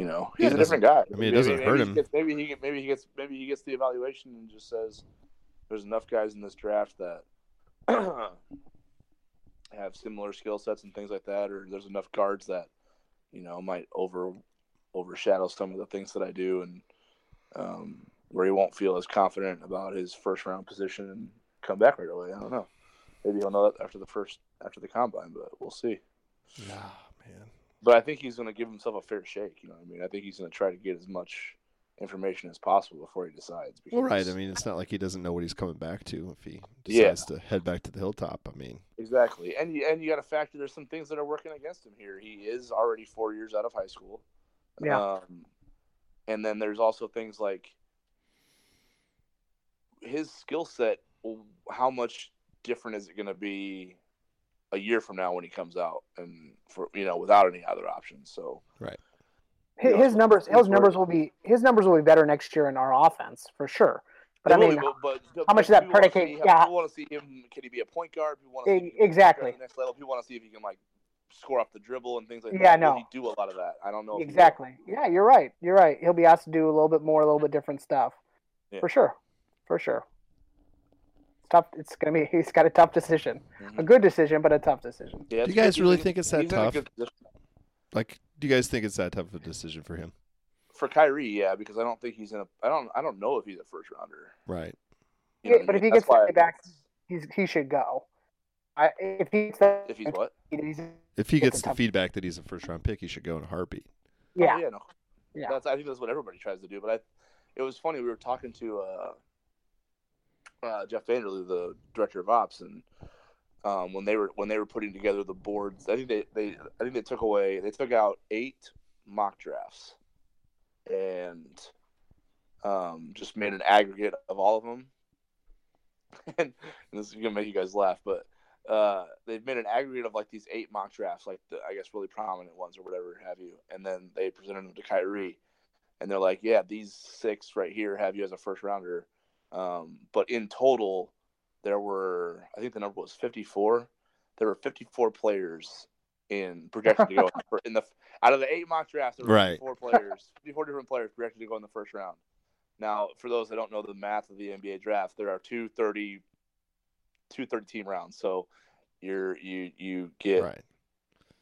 you know, he's it a different guy. I mean, it doesn't maybe, hurt maybe him. Gets, maybe he maybe he gets maybe he gets the evaluation and just says, "There's enough guys in this draft that [CLEARS THROAT] have similar skill sets and things like that, or there's enough guards that you know might over overshadow some of the things that I do, and um, where he won't feel as confident about his first round position and come back right away. I don't know. Maybe he'll know that after the first after the combine, but we'll see. Nah, man. But I think he's going to give himself a fair shake. You know, what I mean, I think he's going to try to get as much information as possible before he decides. Well, right. I mean, it's not like he doesn't know what he's coming back to if he Yeah. decides to head back to the hilltop. I mean, Exactly, and you, and you got to factor there's some things that are working against him here. He is already four years out of high school. Yeah. Um, and then there's also things like his skill set. How much different is it going to be a year from now when he comes out and for you know without any other options? So His, yeah, his numbers, he's his numbers will be his numbers will be better next year in our offense for sure. But I mean, will, but, but, how much but of that predicate- yeah. People want to see him. Can he be a point guard? People want to see him be a exactly. next level. People want to see if he can like score off the dribble and things like Yeah, that. Will no. he do a lot of that? I don't know. if he will. exactly. Yeah, you're right. You're right. He'll be asked to do a little bit more, a little bit different stuff. Yeah. For sure. For sure. It's tough. It's gonna be. He's got a tough decision. Mhm. A good decision, but a tough decision. Yeah, Do you guys really think it's that he's in a tough? like, do you guys think it's that tough of a decision for him? For Khyri, yeah, because I don't think he's in a. I don't. I don't know if he's a first rounder. Right. You know Yeah, but if he gets why back, he's he should go. I if he's that, if he's what? he's, If he gets the feedback that he's a first round pick, he should go in a heartbeat. yeah, Oh, yeah, no. Yeah. That's. I think that's what everybody tries to do. But I, it was funny. We were talking to uh, uh, Jeff Vanderloo, the director of ops, and um, when they were when they were putting together the boards, I think they, they I think they took away they took out eight mock drafts, and um, just made an aggregate of all of them. [LAUGHS] and, this is gonna make you guys laugh, but uh, they've made an aggregate of like these eight mock drafts, like the I guess really prominent ones or whatever have you, and then they presented them to Khyri, and they're like, yeah, these six right here have you as a first rounder, um, but in total, there were I think the number was fifty four. There were fifty four players in projected to go [LAUGHS] in the out of the eight mock drafts. There were Right. four players, fifty four different players projected to go in the first round. Now, for those that don't know the math of the NBA draft, there are two 30, two 30 team rounds. So you're you you get Right.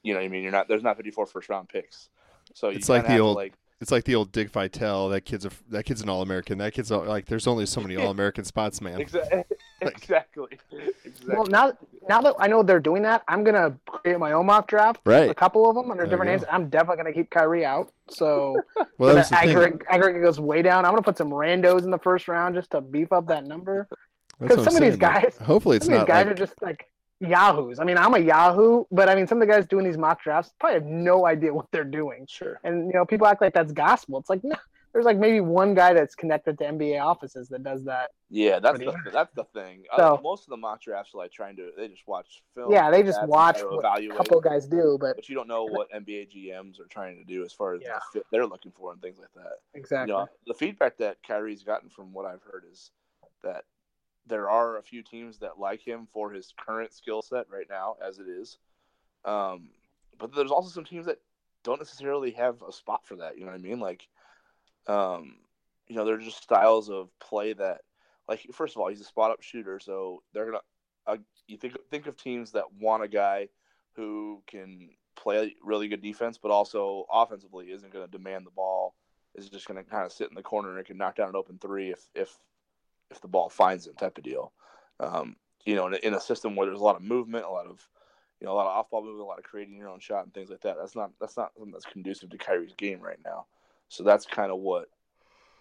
you know I mean you're not there's not 54 first round picks. So you It's like the old- like It's like the old Dick Vitale. That kid's a that kid's an all American. That kid's a, like there's only so many [LAUGHS] all American spots, man. exa- [LAUGHS] [LAUGHS] exactly exactly. Well, now now that I know they're doing that, I'm gonna create my own mock draft. Right. A couple of them under There different names. I'm definitely gonna keep Khyri out. So Well, so that's the the thing. aggregate, aggregate goes way down. I'm gonna put some randos in the first round just to beef up that number. That's 'cause what I'm some of these saying, like, guys- Hopefully, it's Some not these guys like are just like yahoos. I mean, I'm a yahoo, but I mean, some of the guys doing these mock drafts probably have no idea what they're doing. sure. And you know, people act like that's gospel. It's like, no, there's like maybe one guy that's connected to NBA offices that does that. Yeah, that's the that's the thing. So- uh, most of the mock drafts are like trying to they just watch film. Yeah, they just watch what a couple guys do, but but you don't know what NBA GMs are trying to do as far as Yeah. the fit they're looking for and things like that. exactly. You know, the feedback that Khyri's gotten from what I've heard is that there are a few teams that like him for his current skill set right now, as it is. Um, but there's also some teams that don't necessarily have a spot for that. You know what I mean? Like, um, you know, they're just styles of play that, like, first of all, he's a spot up shooter, so they're gonna. Uh, you think think of teams that want a guy who can play really good defense, but also offensively isn't going to demand the ball is just going to kind of sit in the corner and can knock down an open three if if if the ball finds him type of deal. Um, you know, in a, in a system where there's a lot of movement, a lot of you know, a lot of off ball movement, a lot of creating your own shot and things like that. That's not that's not something that's conducive to Khyri's game right now. So that's kind of what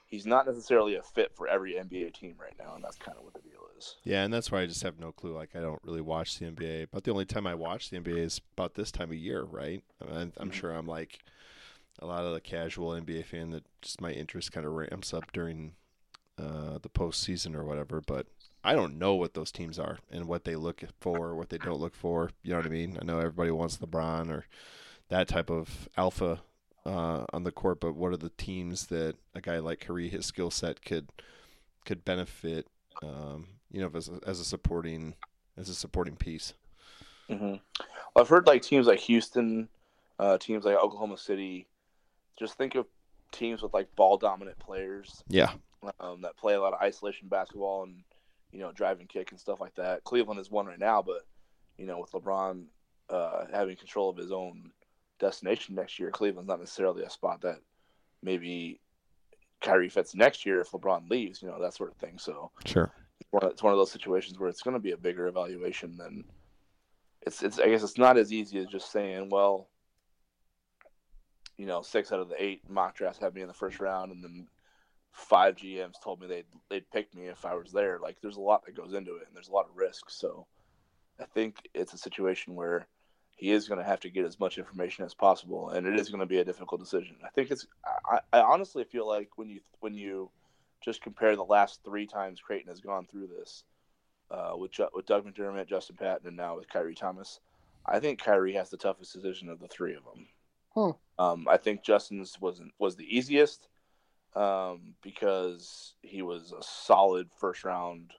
he's not necessarily a fit for every NBA team right now, and that's kind of what the deal is. Yeah, and that's why I just have no clue. Like, I don't really watch the NBA. About the only time I watch the NBA is about this time of year, right? And I'm Mhm. sure I'm like a lot of the casual NBA fan that just my interest kind of ramps up during uh, the postseason or whatever. But I don't know what those teams are and what they look for, what they don't look for. You know what I mean? I know everybody wants LeBron or that type of alpha uh, on the court, but what are the teams that a guy like Curry, his skill set could could benefit? Um, you know, as a, as a supporting as a supporting piece. Mm-hmm. Well, I've heard like teams like Houston, uh, teams like Oklahoma City. Just think of teams with like ball dominant players Yeah, um, that play a lot of isolation basketball and you know drive and kick and stuff like that. Cleveland is one right now, but you know with LeBron uh, having control of his own destination next year, Cleveland's not necessarily a spot that maybe Khyri fits next year if LeBron leaves. You know that sort of thing. So sure. it's one of, it's one of those situations where it's going to be a bigger evaluation than it's. It's I guess it's not as easy as just saying, well, you know, six out of the eight mock drafts had me in the first round, and then five GMs told me they'd they'd pick me if I was there. Like, there's a lot that goes into it, and there's a lot of risk. So, I think it's a situation where he is going to have to get as much information as possible, and it is going to be a difficult decision. I think it's. I, I honestly feel like when you when you just compare the last three times Creighton has gone through this, uh, with with Doug McDermott, Justin Patton, and now with Khyri Thomas, I think Khyri has the toughest decision of the three of them. Hmm. Um, I think Justin's wasn't was the easiest um, because he was a solid first round.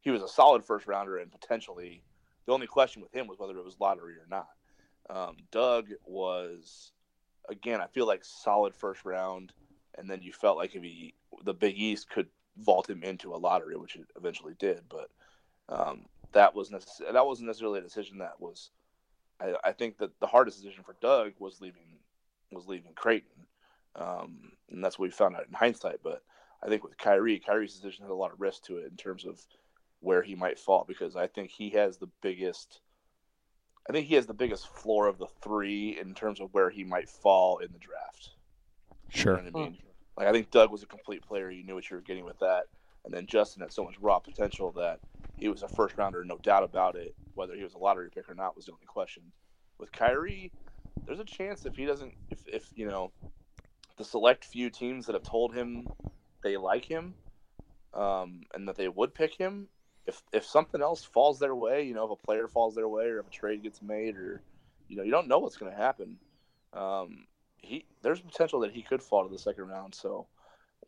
He was a solid first rounder, and potentially the only question with him was whether it was lottery or not. Um, Doug was, again, I feel like solid first round, and then you felt like if he the Big East could vault him into a lottery, which it eventually did, but um, that was necess- that wasn't necessarily a decision that was. I, I think that the hardest decision for Doug was leaving was leaving Creighton, um, and that's what we found out in hindsight. But I think with Khyri, Khyri's decision had a lot of risk to it in terms of where he might fall because I think he has the biggest. I think he has the biggest floor of the three in terms of where he might fall in the draft. You Sure. know what I mean? Like I think Doug was a complete player. You knew what you were getting with that, and then Justin had so much raw potential that he was a first rounder, no doubt about it. Whether he was a lottery pick or not was the only question. With Khyri, there's a chance if he doesn't, if if you know, the select few teams that have told him they like him, um, and that they would pick him, if if something else falls their way, you know, if a player falls their way or if a trade gets made or, you know, you don't know what's going to happen. Um, he there's potential that he could fall to the second round. So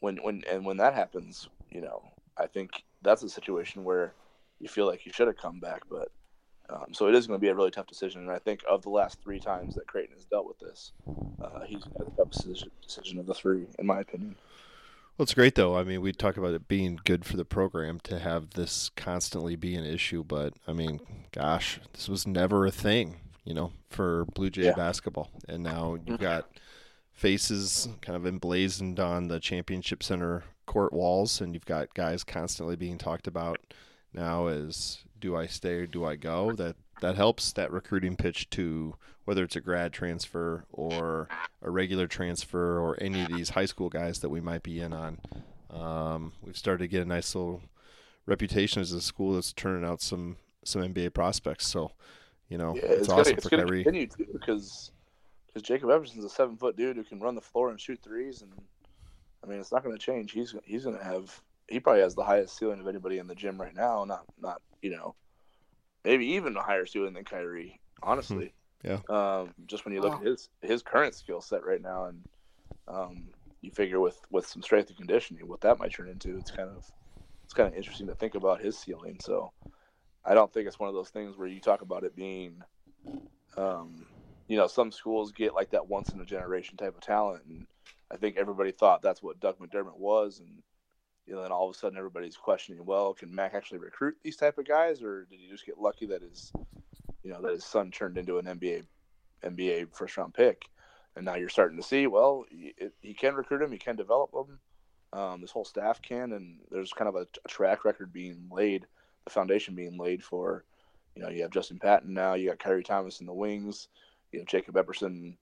when when and when that happens, you know, I think that's a situation where you feel like you should have come back, but um, so it is going to be a really tough decision. And I think of the last three times that Creighton has dealt with this, uh, he's had the toughest decision, decision of the three, in my opinion. Well, it's great though. I mean, we talk about it being good for the program to have this constantly be an issue, but I mean, gosh, this was never a thing, you know, for Blue Jay Yeah. basketball. And now you've got faces kind of emblazoned on the championship center court walls, and you've got guys constantly being talked about now as do I stay or do I go? That that helps that recruiting pitch to whether it's a grad transfer or a regular transfer or any of these high school guys that we might be in on. Um, we've started to get a nice little reputation as a school that's turning out some some NBA prospects. So, you know, Yeah, it's, it's, gonna, awesome it's for gonna Khyri. continue to because because Jacob Epperson's a seven foot dude who can run the floor and shoot threes, and I mean, it's not going to change. He's he's going to have he probably has the highest ceiling of anybody in the gym right now. Not not you know, maybe even a higher ceiling than Khyri. Honestly, Yeah. Um, just when you look Wow. at his his current skill set right now, and um, you figure with with some strength and conditioning, what that might turn into, it's kind of it's kind of interesting to think about his ceiling. So, I don't think it's one of those things where you talk about it being, um, you know, some schools get like that once in a generation type of talent, and I think everybody thought that's what Doug McDermott was, and you know, then all of a sudden everybody's questioning, well, can Mac actually recruit these type of guys, or did he just get lucky that his, you know, that his son turned into an NBA NBA first round pick, and now you're starting to see, well, he, he can recruit him, he can develop him. Um, this whole staff can, and there's kind of a, a track record being laid, the foundation being laid for, you know, you have Justin Patton now, you got Khyri Thomas in the wings, you have Jacob Epperson,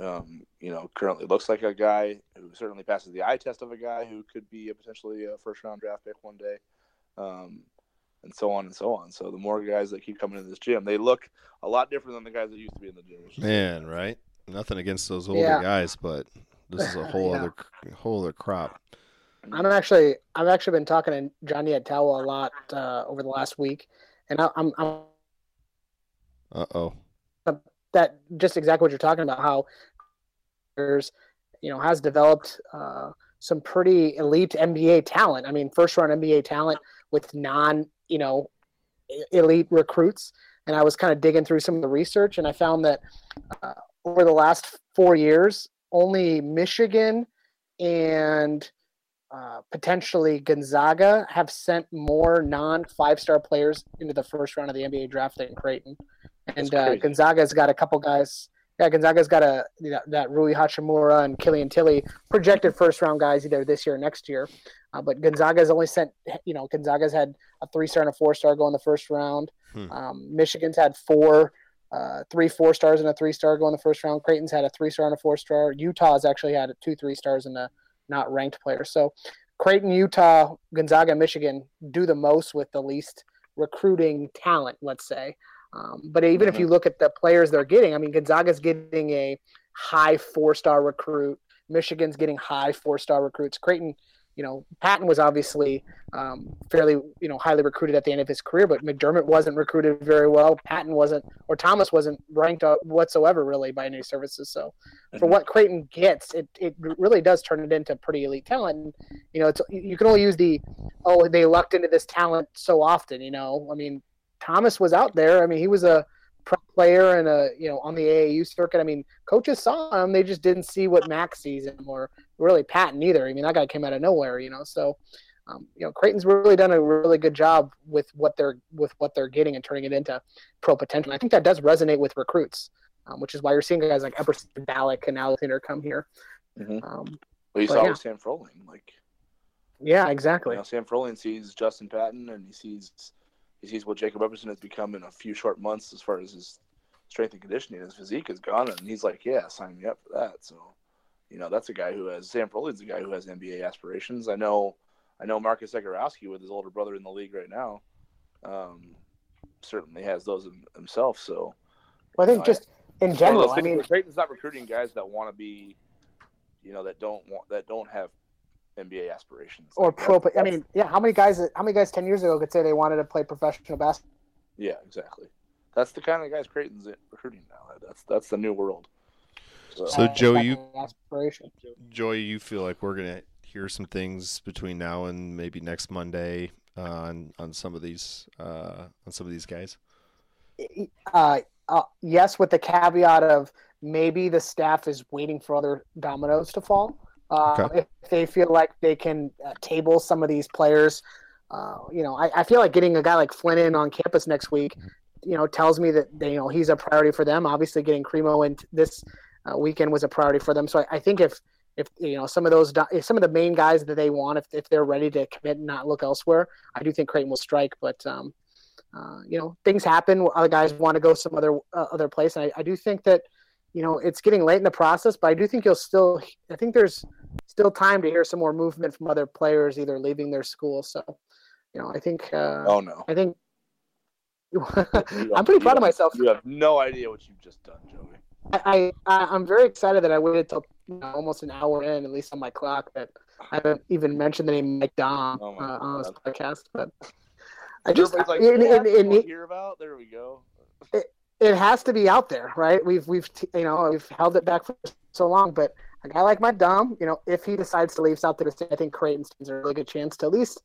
um, you know, currently looks like a guy who certainly passes the eye test of a guy who could be a potentially a first round draft pick one day, um, and so on and so on. So the more guys that keep coming into this gym, they look a lot different than the guys that used to be in the gym. Man, right? Nothing against those older Yeah. guys, but this is a [LAUGHS] whole Yeah. other whole other crop. I'm actually I've actually been talking to Johnny Atawa a lot uh, over the last week, and I, I'm I'm Uh oh. that just exactly what you're talking about. How there's you know has developed uh, some pretty elite NBA talent. I mean, first round NBA talent with non you know elite recruits. And I was kind of digging through some of the research, and I found that uh, over the last four years, only Michigan and uh, potentially Gonzaga have sent more non five star players into the first round of the NBA draft than Creighton. And uh. Gonzaga's got a couple guys. Yeah, Gonzaga's got a that, that Rui Hachimura and Killian Tillie projected first round guys either this year or next year. Uh, but Gonzaga's only sent you know Gonzaga's had a three star and a four star go in the first round. Hmm. Um, Michigan's had four, uh, three four stars and a three star go in the first round. Creighton's had a three star and a four star. Utah's actually had two three stars and a not ranked player. So Creighton, Utah, Gonzaga, Michigan do the most with the least recruiting talent, let's say. Um, but even if you look at the players they're getting, I mean, Gonzaga's getting a high four star recruit. Michigan's getting high four star recruits. Creighton, you know, Patton was obviously um, fairly, you know, highly recruited at the end of his career, but McDermott wasn't recruited very well. Patton wasn't, or Thomas wasn't ranked whatsoever, really, by any services. So, for Mhm. what Creighton gets, it, it really does turn it into pretty elite talent. And, you know, it's you can only use the oh they lucked into this talent so often. You know, I mean, Thomas was out there. I mean, he was a pro player and a you know on the AAU circuit. I mean, coaches saw him, they just didn't see what Max sees him, or really Patton either. I mean, that guy came out of nowhere. You know, so. Um, you know, Creighton's really done a really good job with what they're with what they're getting and turning it into pro potential. And I think that does resonate with recruits, um, which is why you're seeing guys like Epperson, Ballock, and Alexander come here. Mhm. Um, Well, you saw yeah. with Sam Froling, like yeah, you exactly. know, Sam Froling sees Justin Patton, and he sees he sees what Jacob Epperson has become in a few short months as far as his strength and conditioning. His physique is gone, and he's like, "Yeah, sign me up for that." So, you know, that's a guy who has Sam Froling's a guy who has NBA aspirations. I know, I know Marcus Zegarowski with his older brother in the league right now, um, certainly has those him- himself. So, Well, I think No, I- just in general, I mean, Creighton's not recruiting guys that want to be, you know, that don't want that don't have NBA aspirations or Like, pro. that's- I mean, yeah, how many guys? How many guys ten years ago could say they wanted to play professional basketball? Yeah, exactly. That's the kind of guys Creighton's recruiting now. That's that's the new world. So, So, Uh, Joe, you- kind aspiration. Joy, you feel like we're gonna hear some things between now and maybe next Monday uh, on on some of these uh, on some of these guys. Uh, uh, yes, with the caveat of maybe the staff is waiting for other dominoes to fall. Uh, Okay. If they feel like they can uh, table some of these players, uh, you know, I, I feel like getting a guy like Flynn in on campus next week, you know, tells me that they, you know he's a priority for them. Obviously, getting Cremo in this uh, weekend was a priority for them. So I, I think if if you know some of those if some of the main guys that they want, if, if they're ready to commit and not look elsewhere, I do think Creighton will strike. But um, uh, you know, things happen. Other guys want to go some other uh, other place, and I, I do think that you know it's getting late in the process. But I do think you'll still. I think there's still time to hear some more movement from other players, either leaving their school. So, you know, I think. Uh, oh no, I think. [LAUGHS] I'm pretty proud of myself. You have no idea what you've just done, Joey. I, I I'm very excited that I waited till you know, almost an hour in, at least on my clock, that I haven't even mentioned the name Mike Daum Oh uh, on this podcast. But I just like, and- yeah, and- that's and what he- hear about. There we go. it has to be out there, right? We've we've you know we've held it back for so long, but a guy like Mike Daum, you know, if he decides to leave South Dakota I think Creighton stands a really good chance to at least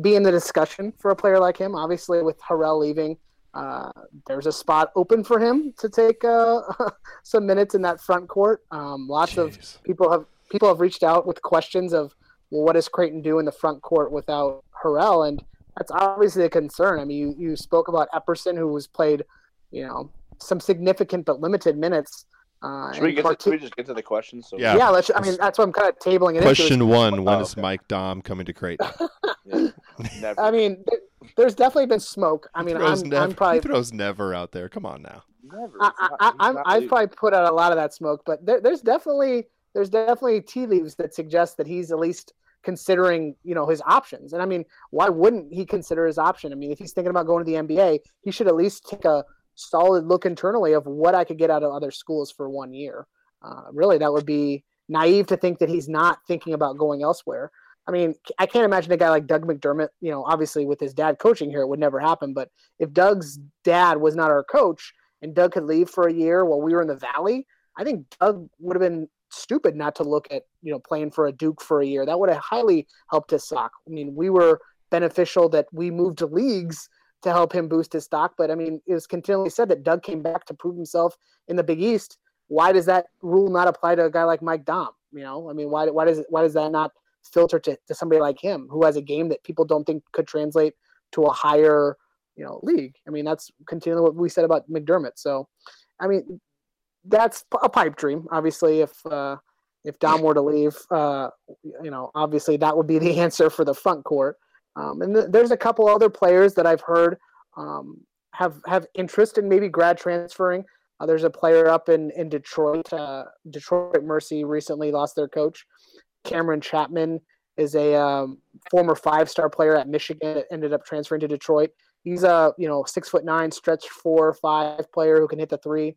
be in the discussion for a player like him. Obviously, with Harrell leaving, uh, there's a spot open for him to take uh, [LAUGHS] some minutes in that front court. Um, lots of people have people have reached out with questions of well, what does Creighton do in the front court without Harrell? And that's obviously a concern. I mean, you, you spoke about Epperson, who was played, you know, some significant but limited minutes. Uh, Should we and get? To, should we just get to the questions? So Yeah. yeah, let's. I mean, that's what I'm kind of tabling it Question into. one: When Oh, is okay. Mike Daum coming to Creighton? [LAUGHS] Yeah. I mean, th- there's definitely been smoke. I mean, he I'm, never, I'm probably. he throws never out there. Come on now. never. I, not, I, I, I'm, I've probably put out a lot of that smoke, but there, there's definitely there's definitely tea leaves that suggest that he's at least considering you know his options. And I mean, why wouldn't he consider his option? I mean, if he's thinking about going to the NBA, he should at least take a solid look internally of what I could get out of other schools for one year. Uh, really, that would be naive to think that he's not thinking about going elsewhere. I mean, I can't imagine a guy like Doug McDermott. You know, obviously with his dad coaching here, it would never happen. But if Doug's dad was not our coach and Doug could leave for a year while we were in the Valley, I think Doug would have been stupid not to look at you know playing for a Duke for a year. That would have highly helped his stock. I mean, we were beneficial that we moved to leagues to help him boost his stock. But I mean, it was continually said that Doug came back to prove himself in the Big East. Why does that rule not apply to a guy like Mike Daum? You know, I mean, why why does why does that not filter to, to somebody like him who has a game that people don't think could translate to a higher you know league? I mean, that's continually what we said about McDermott. So, I mean, that's a pipe dream. Obviously, if uh, if Daum were to leave, uh, you know, obviously that would be the [LAUGHS] answer for the front court. Um, and th- there's a couple other players that I've heard um, have have interest in maybe grad transferring. Uh, there's a player up in in Detroit. Uh, Detroit Mercy recently lost their coach. Cameron Chatman is a um, former five star player at Michigan. Ended up transferring to Detroit. He's a you know six foot nine, stretch four five player who can hit the three.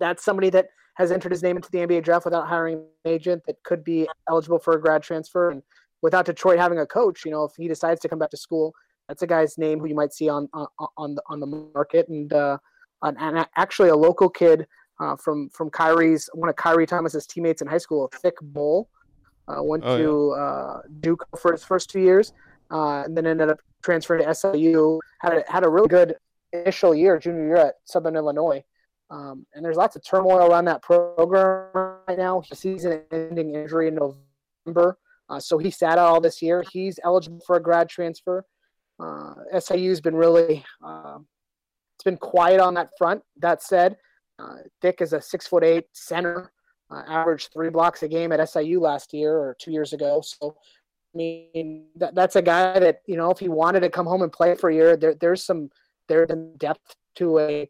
That's somebody that has entered his name into the NBA draft without hiring an agent that could be eligible for a grad transfer. And without Detroit having a coach, you know, if he decides to come back to school, that's a guy's name who you might see on on, on the on the market. And uh, and, and actually, a local kid uh, from from Khyri's one of Khyri Thomas's teammates in high school, Thik Bol, uh, went Oh, yeah. to uh, Duke for his first two years, uh, and then ended up transferring to SIU. had a, had a really good initial year, junior year at Southern Illinois. Um, and there's lots of turmoil around that program right now. Season-ending injury in November, uh, so he sat out all this year. He's eligible for a grad transfer. Uh, SIU's been really, uh, it's been quiet on that front. That said, uh, Dick is a six foot eight center, uh, averaged three blocks a game at SIU last year or two years ago. So, I mean, that, that's a guy that you know, if he wanted to come home and play for a year, there, there's some there's some depth to a,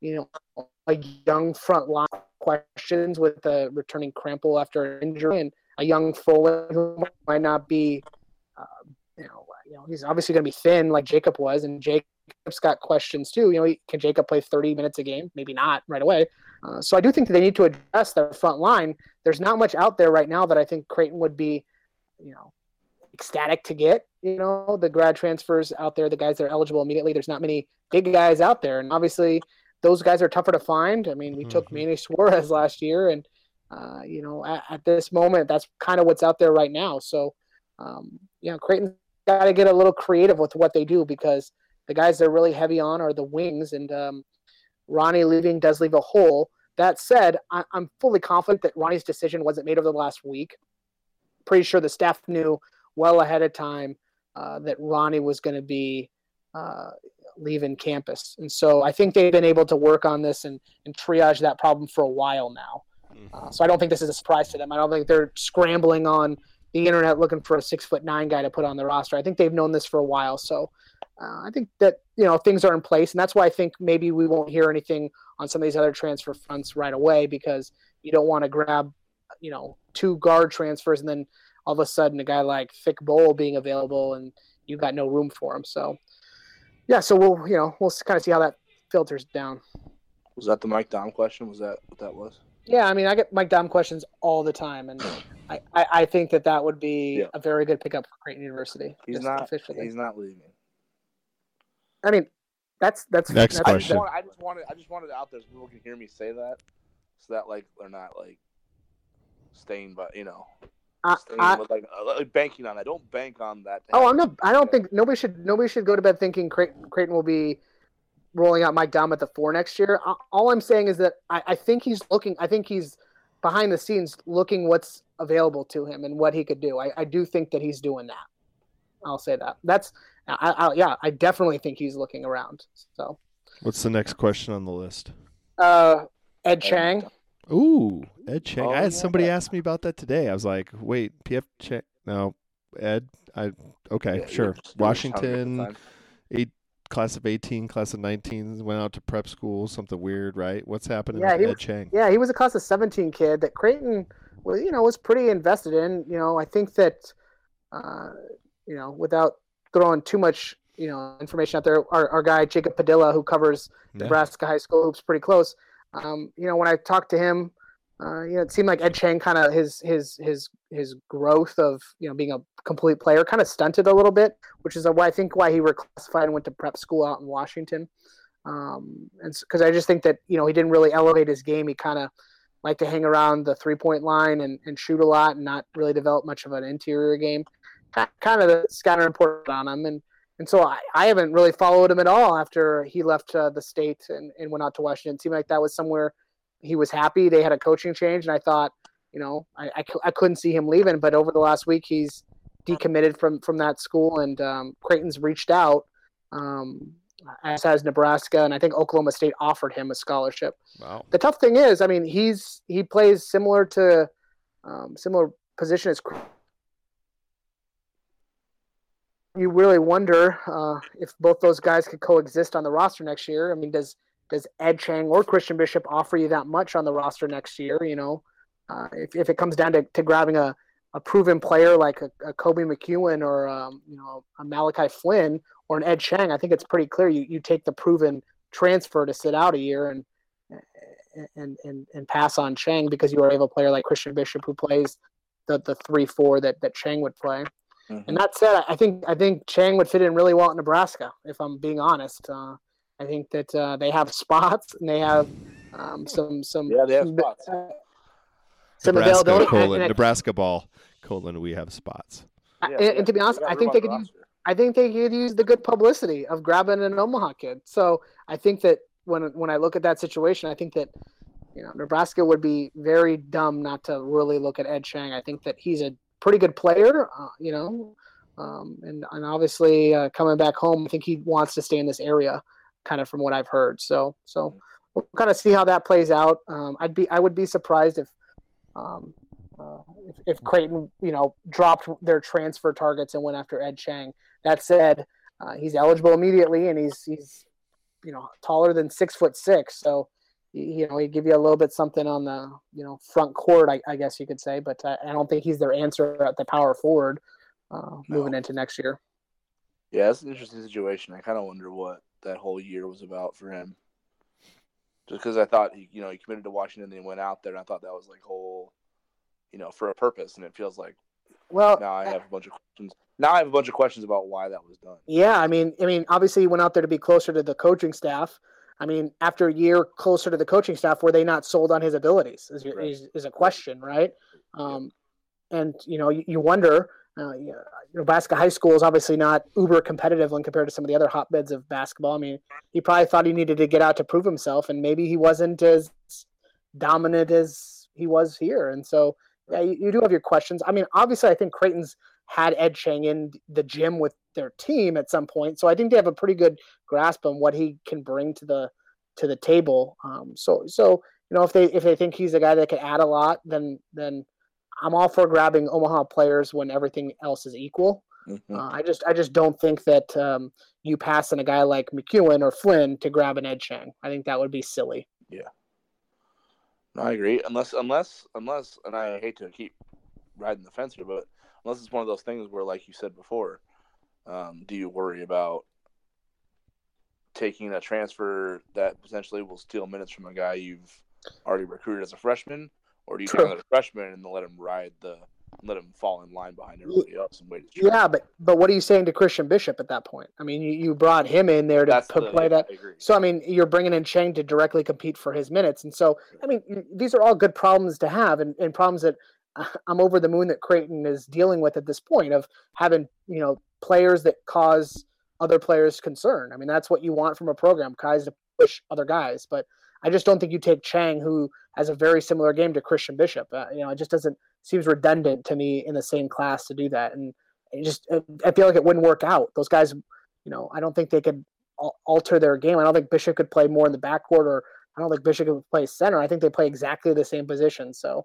you know, a young front line questions with the returning Krampelj after an injury and a young Foley who might not be, uh, you know, you know, he's obviously going to be thin like Jacob was, and Jacob's got questions too. You know, can Jacob play 30 minutes a game? Maybe not right away. Uh, so I do think that they need to address their front line. There's not much out there right now that I think Creighton would be, you know, ecstatic to get. You know, the grad transfers out there, the guys that are eligible immediately. There's not many big guys out there, and obviously those guys are tougher to find. I mean, we took Mhm. Manny Suarez [LAUGHS] last year, and uh, you know, at, at this moment, that's kind of what's out there right now. So, um, you know, Creighton's got to get a little creative with what they do because the guys they're really heavy on are the wings, and um, Ronnie leaving does leave a hole. That said, I, I'm fully confident that Ronnie's decision wasn't made over the last week. Pretty sure the staff knew well ahead of time uh, that Ronnie was going to be uh, leaving campus, and so I think they've been able to work on this and, and triage that problem for a while now. Uh, so I don't think this is a surprise to them. I don't think they're scrambling on the internet looking for a six foot nine guy to put on the roster. I think they've known this for a while. So uh, I think that you know things are in place, and that's why I think maybe we won't hear anything on some of these other transfer fronts right away because you don't want to grab you know two guard transfers and then all of a sudden a guy like Thik Bol being available and you've got no room for him. So yeah, so we'll you know we'll kind of see how that filters down. Was that the Mike Daum question? Was that what that was? Yeah, I mean, I get Mike Daum questions all the time, and I, I, I think that that would be Yeah. a very good pickup for Creighton University. He's not. officially. He's not leaving. I mean, that's that's Next that's, I just question. I just wanted. I just wanted it out there so people can hear me say that, so that like they're not like staying, but you know, I, staying I, with like, uh, like banking on that. Don't bank on that. oh. I'm not. I don't Yeah. think nobody should nobody should go to bed thinking Creighton, Creighton will be rolling out Mike Daum at the four next year. All I'm saying is that I, I think he's looking. I think he's behind the scenes looking what's available to him and what he could do. I, I do think that he's doing that. I'll say that. That's I, I, yeah. I definitely think he's looking around. So, What's the next question on the list? uh, Ed Chang. Ooh, Ed Chang. Oh, I had somebody yeah. ask me about that today. I was like, wait, PF Chang? No, Ed. I okay, Yeah, sure. you're just- you're just having a good Washington, eight class of eighteen, class of nineteen, went out to prep school. Something weird, right? What's happening Yeah, he Ed was- Chang? Yeah, he was a class of 17 kid that Creighton was, you know, was pretty invested in. You know, I think that, uh, you know, without throwing too much, you know, information out there, our, our guy Jacob Padilla, who covers Yeah. Nebraska high school hoops pretty close. Um, you know, when I talked to him, uh, you know, it seemed like Ed Chang kind of his his his his growth of you know being a complete player kind of stunted a little bit, which is why I think why he reclassified and went to prep school out in Washington. Um, and because I just think that you know he didn't really elevate his game. He kind of liked to hang around the three point line and, and shoot a lot and not really develop much of an interior game. Kind of the scatter report on him, and and so I, I haven't really followed him at all after he left uh, the state and, and went out to Washington. It seemed like that was somewhere he was happy. They had a coaching change, and I thought, you know, I, I, I couldn't see him leaving. But over the last week, he's decommitted from from that school, and um, Creighton's reached out, um, as has Nebraska, and I think Oklahoma State offered him a scholarship Wow. the tough thing is, I mean, he's he plays similar to um, similar position as. You really wonder uh, if both those guys could coexist on the roster next year. I mean, does does Ed Chang or Christian Bishop offer you that much on the roster next year? You know, uh, if if it comes down to, to grabbing a, a proven player like a, a Koby McEwen or um, you know a Malachi Flynn or an Ed Chang, I think it's pretty clear you, you take the proven transfer to sit out a year and and and and pass on Chang because you already have a player like Christian Bishop who plays the the three four that that Chang would play. Mhm. And that said, I think I think Chang would fit in really well at Nebraska. If I'm being honest, uh, I think that uh, they have [LAUGHS] spots and they have um, some some Yeah, they have some, spots. uh, some Nebraska availability. Colon I- Nebraska ball colon. We have spots. Yeah, and, and to be honest, I think on they the could use roster. I think they could use the good publicity of grabbing an Omaha kid. So I think that when when I look at that situation, I think that you know Nebraska would be very dumb not to really look at Ed Chang. I think that he's a pretty good player, uh, you know, um, and and obviously uh, coming back home, I think he wants to stay in this area, kind of from what I've heard. So so we'll kind of see how that plays out. Um, I'd be I would be surprised if. Um, uh, if, if Creighton, you know, dropped their transfer targets and went after Ed Chang. That said, uh, he's eligible immediately, and he's he's you know taller than six foot six, so you know he'd give you a little bit something on the you know front court, I, I guess you could say. But I, I don't think he's their answer at the power forward uh, moving into next year. Yeah, it's an interesting situation. I kind of wonder what that whole year was about for him. Just because I thought he, you know, he committed to Washington and he went out there, and I thought that was like whole, you know, for a purpose. And it feels like Well, now I have a bunch of questions. Now I have a bunch of questions about why that was done. Yeah, I mean, I mean, obviously he went out there to be closer to the coaching staff. I mean, after a year closer to the coaching staff, were they not sold on his abilities? Is Right. is, is a question, right? Um, and you know, you, you wonder. Uh, you know, Nebraska high school is obviously not uber competitive when compared to some of the other hotbeds of basketball. I mean, he probably thought he needed to get out to prove himself, and maybe he wasn't as dominant as he was here. And so, yeah, you, you do have your questions. I mean, obviously, I think Creighton's had Ed Chang in the gym with their team at some point, so I think they have a pretty good grasp on what he can bring to the to the table. Um, so, so you know, if they if they think he's a guy that can add a lot, then then I'm all for grabbing Omaha players when everything else is equal. Mhm. Uh, I just I just don't think that um, you pass on a guy like McEwen or Flynn to grab an Ed Chang. I think that would be silly. No, I agree. Unless, unless, unless, and I hate to keep riding the fence here, but unless it's one of those things where, like you said before, um, do you worry about taking a transfer that potentially will steal minutes from a guy you've already recruited as a freshman, or do you take another freshman and let him ride the let him fall in line behind everybody else and wait? Yeah, but but what are you saying to Christian Bishop at that point? I mean, you, you brought him in there to That's p- the- play that. I. So I mean, you're bringing in Chang to directly compete for his minutes, and so I mean, these are all good problems to have, and, and problems that [LAUGHS] I'm over the moon that Creighton is dealing with at this point of having you know players that cause other players concern. I mean, that's what you want from a program, guys to push other guys. But I just don't think you take Chang, who has a very similar game to Christian Bishop. Uh, you know, it just doesn't seems redundant to me in the same class to do that, and it just I feel like it wouldn't work out. Those guys, you know, I don't think they could alter their game. I don't think Bishop could play more in the backcourt, or I don't think Bishop could play center. I think they play exactly the same position. So,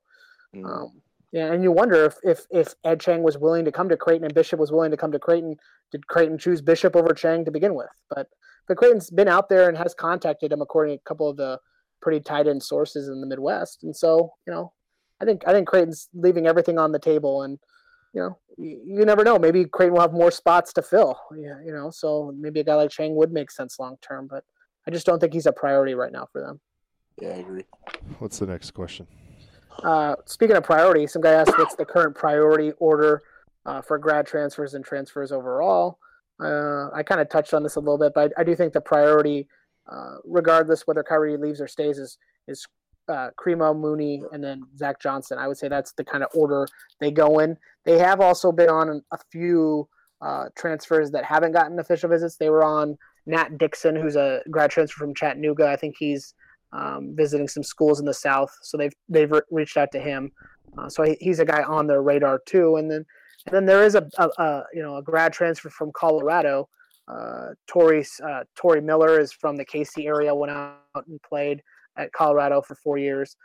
Mm. um, yeah, and you wonder if if if Ed Chang was willing to come to Creighton and Bishop was willing to come to Creighton, did Creighton choose Bishop over Chang to begin with? But but Creighton's been out there and has contacted him according to a couple of the pretty tight end sources in the Midwest, and so you know, I think I think Creighton's leaving everything on the table, and you know, you, you never know. Maybe Creighton will have more spots to fill. Yeah, you know, so maybe a guy like Chang would make sense long term, but I just don't think he's a priority right now for them. yeah, I agree. What's the next question? Uh, speaking of priority, some guy asked what's the current priority order uh, for grad transfers and transfers overall. Uh, I kind of touched on this a little bit, but I, I do think the priority, uh, regardless whether Khyri leaves or stays, is is uh, Cremo, Mooney, and then Zach Johnson. I would say that's the kind of order they go in. They have also been on a few uh, transfers that haven't gotten official visits. They were on Nat Dixon, who's a grad transfer from Chattanooga. I think he's um, visiting some schools in the South, so they've they've re- reached out to him. Uh, so he, he's a guy on their radar too. And then and then there is a, a, a you know a grad transfer from Colorado. Uh, Tori uh, Tori Miller is from the KC area. Went out and played at Colorado for four years.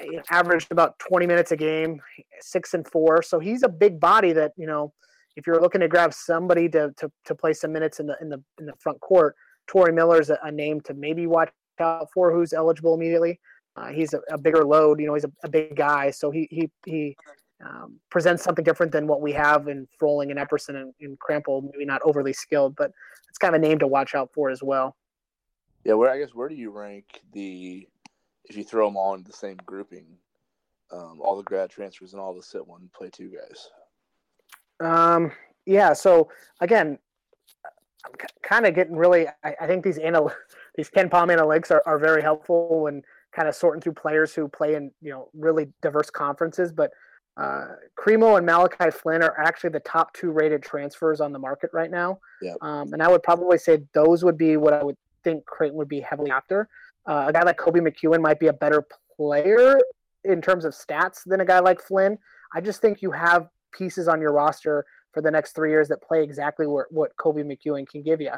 Uh, Averaged about 20 minutes a game, six and four. So he's a big body that you know. If you're looking to grab somebody to, to, to play some minutes in the in the in the front court, Tori Miller is a, a name to maybe watch out for who's eligible immediately. Uh, he's a, a bigger load, you know, he's a, a big guy, so he he he um, presents something different than what we have in Froling and Epperson and, and Krampelj. Maybe not overly skilled, but it's kind of a name to watch out for as well. Yeah, where I guess where do you rank the if you throw them all into the same grouping, um, all the grad transfers and all the sit one play two guys? Um, yeah. So again, I'm kind of getting really. I, I think these anal- [LAUGHS] these KenPom analytics are, are very helpful when kind of sorting through players who play in you know really diverse conferences. But uh, Cremo and Malachi Flynn are actually the top two rated transfers on the market right now. Yep. Um, and I would probably say those would be what I would think Creighton would be heavily after. Uh, a guy like Koby McEwen might be a better player in terms of stats than a guy like Flynn. I just think you have pieces on your roster for the next three years that play exactly what, what Koby McEwen can give you.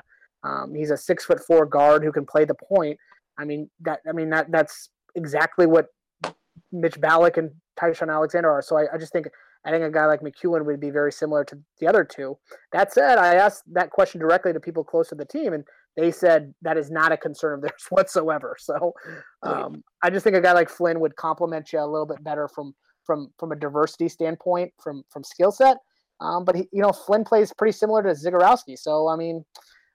Um, he's a six foot four guard who can play the point. I mean that. I mean that. That's exactly what Mitch Ballock and Ty-Shon Alexander are. So I, I just think adding a guy like McEwen would be very similar to the other two. That said, I asked that question directly to people close to the team, and they said that is not a concern of [LAUGHS] theirs whatsoever. So um, I just think a guy like Flynn would complement you a little bit better from from from a diversity standpoint, from from skill set. Um, but he, you know, Flynn plays pretty similar to Zegarowski, so I mean,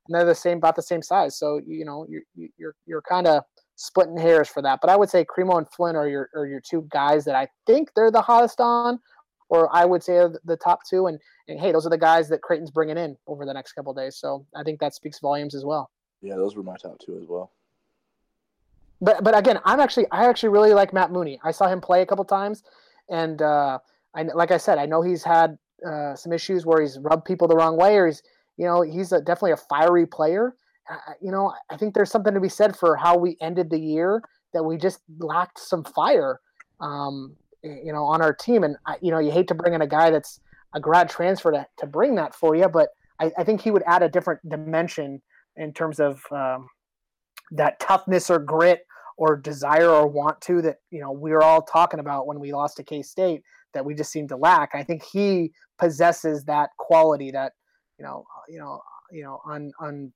they're the same, about the same size. So you know, you're you're you're kind of splitting hairs for that. But I would say Cremo and Flynn are your are your two guys that I think they're the hottest on, or I would say the top two. And and hey, those are the guys that Creighton's bringing in over the next couple of days. So I think that speaks volumes as well. Yeah, those were my top two as well. But but again, I'm actually I actually really like Matt Mooney. I saw him play a couple times, and uh, I like I said, I know he's had uh, some issues where he's rubbed people the wrong way, or he's you know he's a, definitely a fiery player. Uh, you know, I think there's something to be said for how we ended the year that we just lacked some fire, um, you know, on our team. And you know, you hate to bring in a guy that's a grad transfer to, to bring that for you, but I, I think he would add a different dimension in terms of um, that toughness or grit or desire or want to that you know we were all talking about when we lost to K State that we just seem to lack. I think he possesses that quality that you know you know you know on on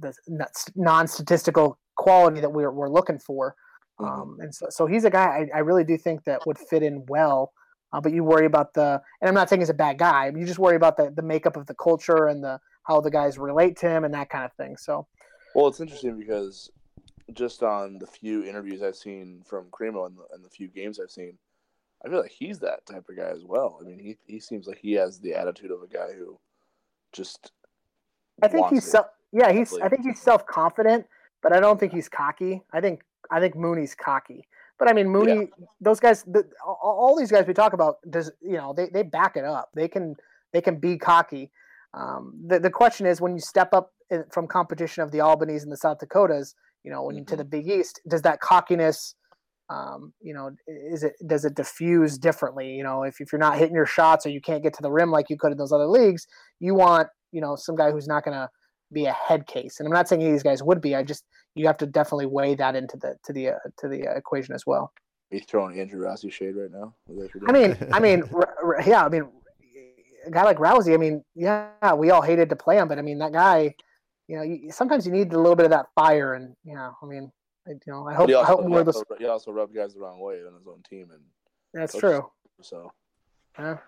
the, the non-statistical quality that we're we're looking for. Um, and so, so he's a guy I, I really do think that would fit in well. Uh, but you worry about the, and I'm not saying he's a bad guy. You just worry about the the makeup of the culture and the how the guys relate to him and that kind of thing. So, Well, it's interesting because just on the few interviews I've seen from Cremo and the, and the few games I've seen, I feel like he's that type of guy as well. I mean, he he seems like he has the attitude of a guy who just. I think he's self. Yeah, he's. I think he's self confident, but I don't think he's cocky. I think I think Mooney's cocky. But I mean, Mooney, those guys, the, all, all these guys we talk about, does you know they, they back it up. They can they can be cocky. Um, the the question is when you step up in, from competition of the Albanese and the South Dakotas, you know, when you to the Big East, does that cockiness, um, you know, is it does it diffuse differently? You know, if if you're not hitting your shots or you can't get to the rim like you could in those other leagues, you want you know some guy who's not going to be a head case. And I'm not saying any of these guys would be. I just you have to definitely weigh that into the to the uh, to the uh, equation as well. He's throwing Andrew Rowsey shade right now. Is that what you're I mean, I mean, r- r- yeah, I mean, a guy like Rowsey. I mean, yeah, we all hated to play him, but I mean, that guy, you know, you, sometimes you need a little bit of that fire, and you know, I mean, I- you know, I hope, But he I also, hope he, more of also, he also rubbed guys the wrong way on his own team, and That's coaches- true. so Yeah.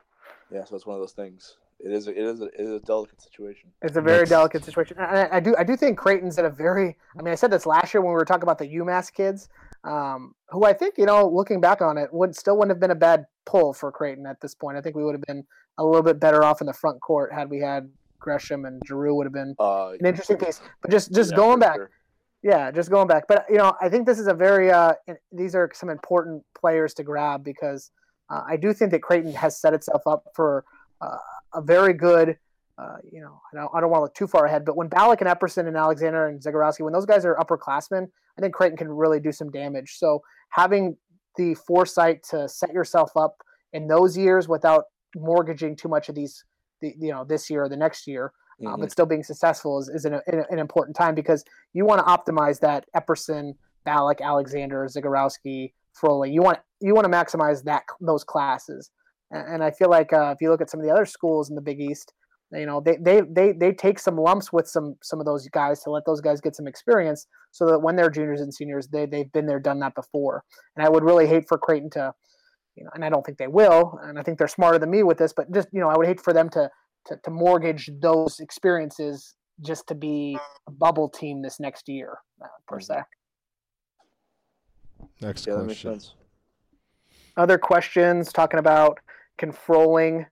yeah, so it's one of those things. It is a, it is a, it is a delicate situation. It's a very That's- delicate situation. I, I do I do think Creighton's at a very. I mean, I said this last year when we were talking about the UMass kids, um, who I think you know, looking back on it, would still wouldn't have been a bad pull for Creighton at this point. I think we would have been a little bit better off in the front court had we had Gresham and Giroux would have been Uh, an interesting piece. But just just yeah, going back, sure. Yeah, just going back. But you know, I think this is a very uh, these are some important players to grab because uh, I do think that Creighton has set itself up for uh, a very good. Uh, you know, I don't, don't want to look too far ahead, but when Ballock and Epperson and Alexander and Zegarowski, when those guys are upperclassmen, I think Creighton can really do some damage. So having the foresight to set yourself up in those years without mortgaging too much of these, the, you know, this year or the next year, Mhm. but still being successful is, is an, an, an important time because you want to optimize that Epperson, Ballock, Alexander, Zegarowski, Froley. You want you want to maximize that those classes, and, and I feel like uh, if you look at some of the other schools in the Big East, you know they, they they they take some lumps with some some of those guys to let those guys get some experience, so that when they're juniors and seniors, they they've been there, done that before. And I would really hate for Creighton to, you know, and I don't think they will, and I think they're smarter than me with this, but just you know, I would hate for them to to, to mortgage those experiences just to be a bubble team this next year, uh, per se. Next Yeah, question. Other questions talking about controlling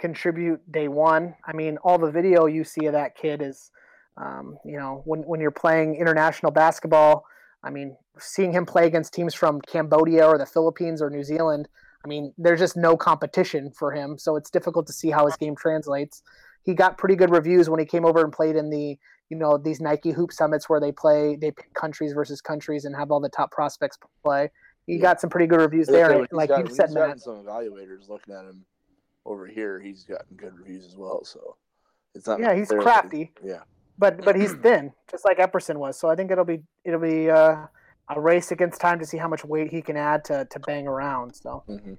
contribute day one? I mean, all the video you see of that kid is, um, you know, when, when you're playing international basketball, I mean, seeing him play against teams from Cambodia or the Philippines or New Zealand, I mean, there's just no competition for him. So it's difficult to see how his game translates. He got pretty good reviews when he came over and played in the, you know, these Nike Hoop Summits where they play, they pick countries versus countries and have all the top prospects play. He Yeah. got some pretty good reviews there. he's Like got- you said, Matt. some evaluators looking at him over here, he's gotten good reviews as well. So it's not. Yeah, he's crafty. Yeah, but but he's [CLEARS THROAT] thin, just like Epperson was. So I think it'll be it'll be uh, a race against time to see how much weight he can add to to bang around. So hmm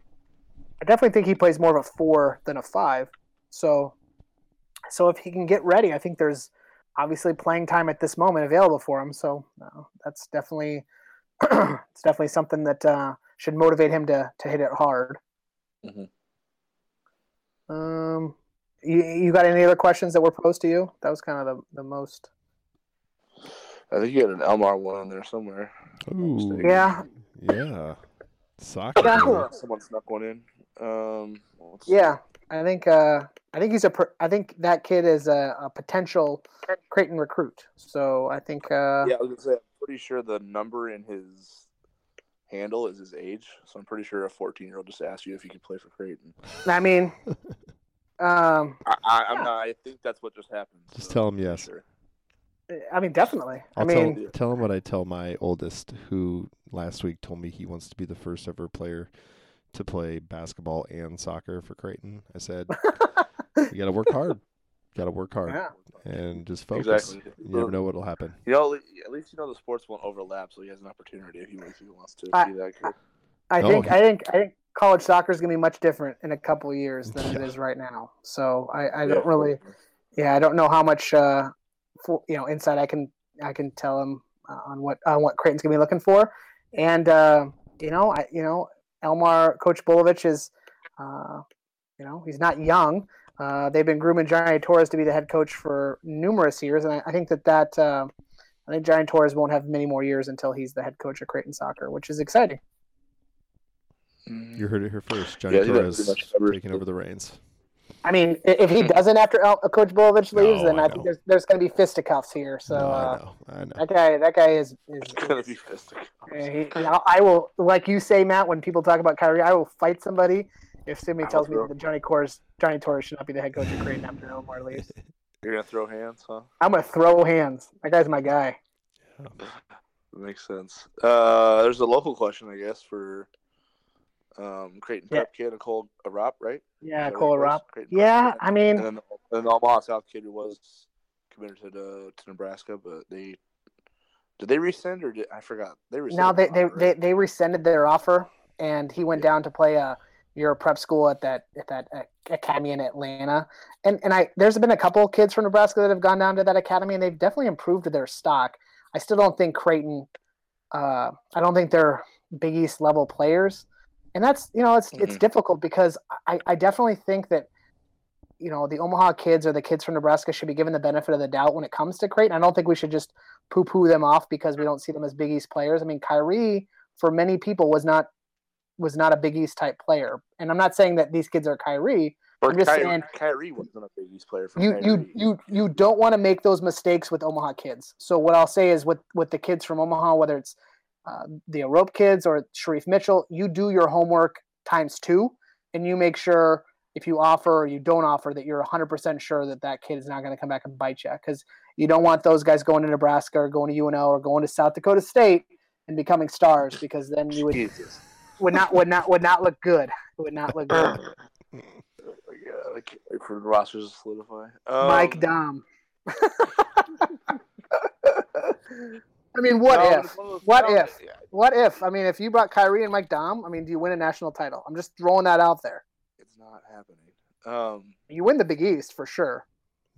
I definitely think he plays more of a four than a five. So so if he can get ready, I think there's obviously playing time at this moment available for him. So uh, that's definitely [CLEARS THROAT] it's definitely something that uh, should motivate him to to hit it hard. Mhm. Um, you, you got any other questions that were posed to you? That was kind of the, the most. I think you had an Elmar one in there somewhere. Ooh. Yeah. Yeah. Soccer. Yeah. boy. Someone snuck one in. Um, Yeah, I think uh, I think he's a per- I think that kid is a, a potential Creighton recruit. So I think uh, Yeah, I was gonna say. I'm pretty sure the number in his handle is his age. So I'm pretty sure a 14 year old just asked you if you could play for Creighton. I mean, [LAUGHS] um, I, I, I'm Yeah. not. I think that's what just happened. Just so tell him yes. sure. I mean definitely. I I'll mean, tell tell him what I tell my oldest, who last week told me he wants to be the first ever player to play basketball and soccer for Creighton. I said, "You got to work hard. Got to work hard [LAUGHS] yeah. and just focus. Exactly. You never know what'll happen." You know, at least you know the sports won't overlap, so he has an opportunity if he, if he wants to I- be that kid. I Oh, think he- I think I think college soccer is going to be much different in a couple of years than it Yeah. is right now. So I, I Yeah. don't really, yeah, I don't know how much uh, for, you know insight I can I can tell him uh, on what on what Creighton's going to be looking for, and uh, you know I you know Elmar Coach Bolowich is, uh, you know he's not young. Uh, they've been grooming Johnny Torres to be the head coach for numerous years, and I, I think that that uh, I think Johnny Torres won't have many more years until he's the head coach of Creighton soccer, which is exciting. You heard it here first. Johnny Yeah, Torres pretty taking over the reins. I mean, if he doesn't after El- Coach Bolowich leaves, No, then I I, think there's, there's going to be fisticuffs here. So no, uh, I know. I know. that guy, that guy is. is, It's gonna be fistic. Uh, he, I- I will, like you say, Matt. When people talk about Khyri, I will fight somebody if somebody I tells me that Johnny Torres, Johnny Torres should not be the head coach of Creighton after Omar leaves. You're gonna throw hands, huh? I'm gonna throw hands. That guy's my guy. Yeah. [LAUGHS] Makes sense. Uh, there's a local question, I guess, for um, Creighton Yeah. Prep kid Nicole Arop, right? Yeah, Is that Cole what it was? Rop. Creighton Prep Yeah. I mean, And then, and the Omaha South kid who was committed to the, to Nebraska, but they did they rescind or did I forgot they rescinded. now they, they, offer, they right? they rescinded their offer, and he went Yeah. down to play a Euro prep school at that at that uh, academy in Atlanta. And and I there's been a couple of kids from Nebraska that have gone down to that academy, and they've definitely improved their stock. I still don't think Creighton. Uh, I don't think they're Big East level players, and that's you know it's it's Mhm. difficult because I I definitely think that. You know, the Omaha kids or the kids from Nebraska should be given the benefit of the doubt when it comes to Creighton. I don't think we should just poo poo them off because we don't see them as Big East players. I mean, Khyri, for many people, was not was not a Big East type player. And I'm not saying that these kids are Khyri. Or I'm just Khyri, saying- Khyri wasn't a Big East player for You you you you don't want to make those mistakes with Omaha kids. So what I'll say is with with the kids from Omaha, whether it's uh, the Arop kids or Shereef Mitchell, you do your homework times two, and you make sure if you offer or you don't offer that you're 100% sure that that kid is not going to come back and bite you because you don't want those guys going to Nebraska or going to UNO or going to South Dakota State and becoming stars because then you would Jesus. would not would not would not look good. It would not look good. [LAUGHS] Oh I can't wait for the rosters to solidify. Um, Mike Daum. [LAUGHS] [LAUGHS] I mean, what no, if? it's one of those- What no, if? yeah, What if? I mean, if you brought Khyri and Mike Daum, I mean, do you win a national title? I'm just throwing that out there. it's not happening. Um, You win the Big East for sure.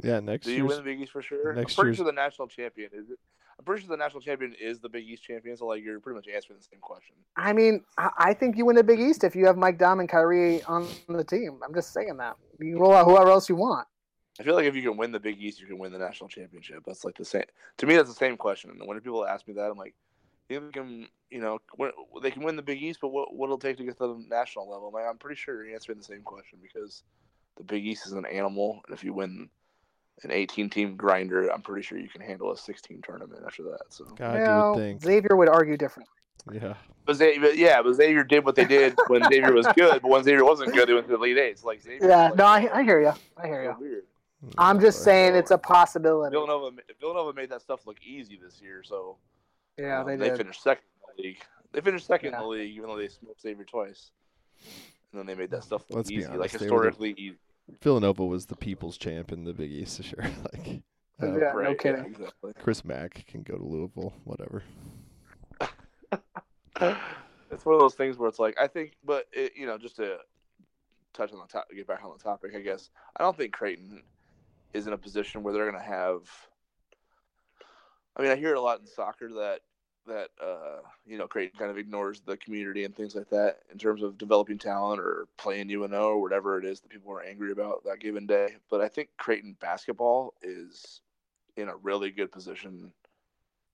Yeah, next year. do you win the Big East for sure? next I'm pretty year's- sure the national champion is. It, I'm pretty sure the national champion is the Big East champion. So like you're pretty much answering the same question. I mean, I I think you win the Big East if you have Mike Daum and Khyri on the team. I'm just saying that. You roll out whoever else you want. I feel like if you can win the Big East, you can win the national championship. That's like the same. To me, that's the same question. And when people ask me that, I'm like, you think they can, you know, win, they can win the Big East, but what what'll it take to get to the national level? I'm like, I'm pretty sure you're answering the same question because the Big East is an animal, and if you win an 18 team grinder, I'm pretty sure you can handle a 16 tournament after that. So, God, Well, would think. Xavier would argue differently. Yeah. but Xavier, yeah, but Xavier did what they did when Xavier was good, but when Xavier wasn't good, they went to the Elite Eight. Like Xavier, Yeah, like, no, I, I hear you. I hear you. weird. I'm just Boy. saying it's a possibility. Villanova, Villanova made that stuff look easy this year, so Yeah, um, they they did. finished second in the league. They finished second Yeah. in the league, even though they smoked Xavier twice. And then they made that stuff look Let's easy, like honest, they were the- historically easy. Villanova was the people's champ in the Big East this year. [LAUGHS] like, uh, Yeah, no Right, kidding. exactly. Chris Mack can go to Louisville, whatever. [LAUGHS] it's one of those things where it's like I think, but it, you know, just to touch on the top, get back on the topic, I guess I don't think Creighton is in a position where they're going to have. I mean, I hear it a lot in soccer that that uh, you know Creighton kind of ignores the community and things like that in terms of developing talent or playing UNO or whatever it is that people are angry about that given day. But I think Creighton basketball is in a really good position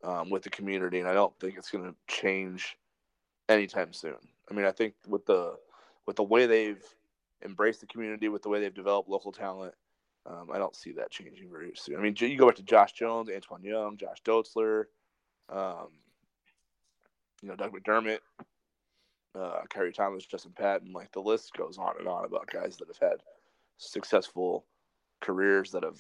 um, with the community, and I don't think it's going to change anytime soon. I mean, I think with the with the way they've embraced the community, with the way they've developed local talent, um, I don't see that changing very soon. I mean, you go back to Josh Jones, Antoine Young, Josh Dotzler, um, you know, Doug McDermott, uh, Kerry Thomas, Justin Patton. Like the list goes on and on about guys that have had successful careers that have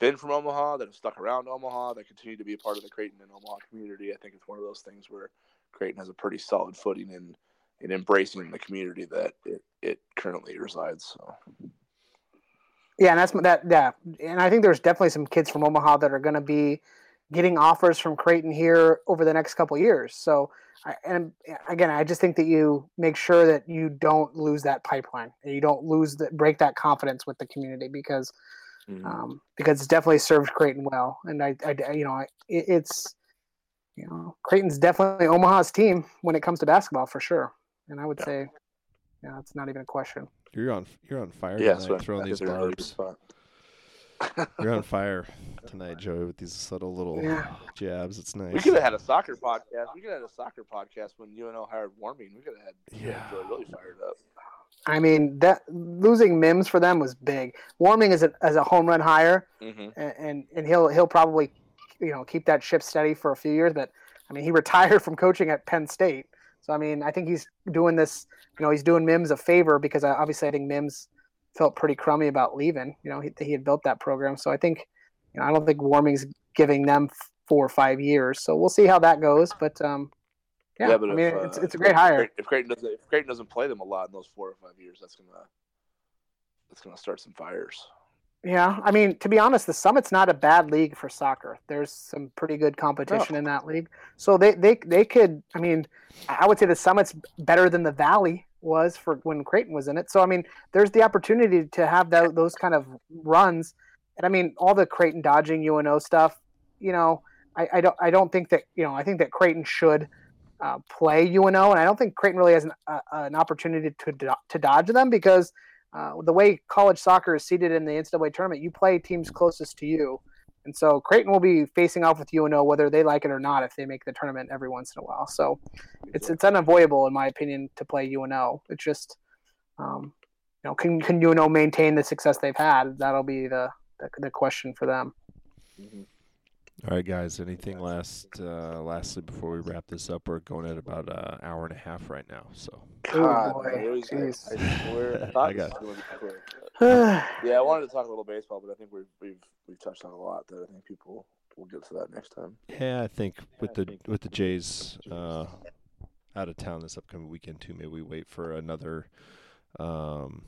been from Omaha, that have stuck around Omaha, that continue to be a part of the Creighton and Omaha community. I think it's one of those things where Creighton has a pretty solid footing in in embracing the community that it, it currently resides. So Yeah, and that's that. Yeah, and I think there's definitely some kids from Omaha that are going to be getting offers from Creighton here over the next couple years. So, I, and again, I just think that you make sure that you don't lose that pipeline and you don't lose that break that confidence with the community because um, because it's definitely served Creighton well. And I, I you know, I, it, it's you know, Creighton's definitely Omaha's team when it comes to basketball for sure. And I would Yeah. say, yeah, it's not even a question. You're on you're on fire yeah, tonight so throwing these they're in a really barbs. You're on [LAUGHS] fire tonight, Joey, with these subtle little Yeah. jabs. It's nice. We could have had a soccer podcast. We could have had a soccer podcast when UNO hired Warming. We could have had Yeah. Joey really fired up. I mean, that losing Mims for them was big. Warming as a as a home run hire, Mm-hmm. and, and and he'll he'll probably you know keep that ship steady for a few years. But I mean, he retired from coaching at Penn State, so I mean, I think he's doing this. You know, he's doing Mims a favor because I, obviously I think Mims felt pretty crummy about leaving. You know, he he had built that program, so I think you know I don't think Warming's giving them four or five years. So we'll see how that goes. But um, yeah, but I mean, uh, it's it's a if great hire. If Creighton doesn't, if Creighton doesn't play them a lot in those four or five years, that's gonna that's gonna start some fires. Yeah, I mean, to be honest, the Summit's not a bad league for soccer. There's some pretty good competition in that league, so they they they could. I mean, I would say the Summit's better than the Valley was for when Creighton was in it. So I mean, there's the opportunity to have tho- those kind of runs, and I mean, all the Creighton dodging UNO stuff. You know, I, I don't I don't think that you know I think that Creighton should. Uh, play UNO, and I don't think Creighton really has an, uh, an opportunity to do- to dodge them because uh, the way college soccer is seated in the NCAA tournament, you play teams closest to you. And so Creighton will be facing off with UNO whether they like it or not if they make the tournament every once in a while. So it's it's unavoidable in my opinion to play UNO. It's just um, you know can can UNO maintain the success they've had? That'll be the the, the question for them. All right, guys. Anything last? Uh, lastly, before we wrap this up, we're going at about an hour and a half right now. So Oh, boy. I Jeez. I, [LAUGHS] I swear, I I thought got gonna yeah, [SIGHS] Yeah, I wanted to talk a little baseball, but I think we've we've we've touched on a lot that I think people will get to that next time. yeah, I think with the with the Jays uh, out of town this upcoming weekend too, maybe we wait for another. Um,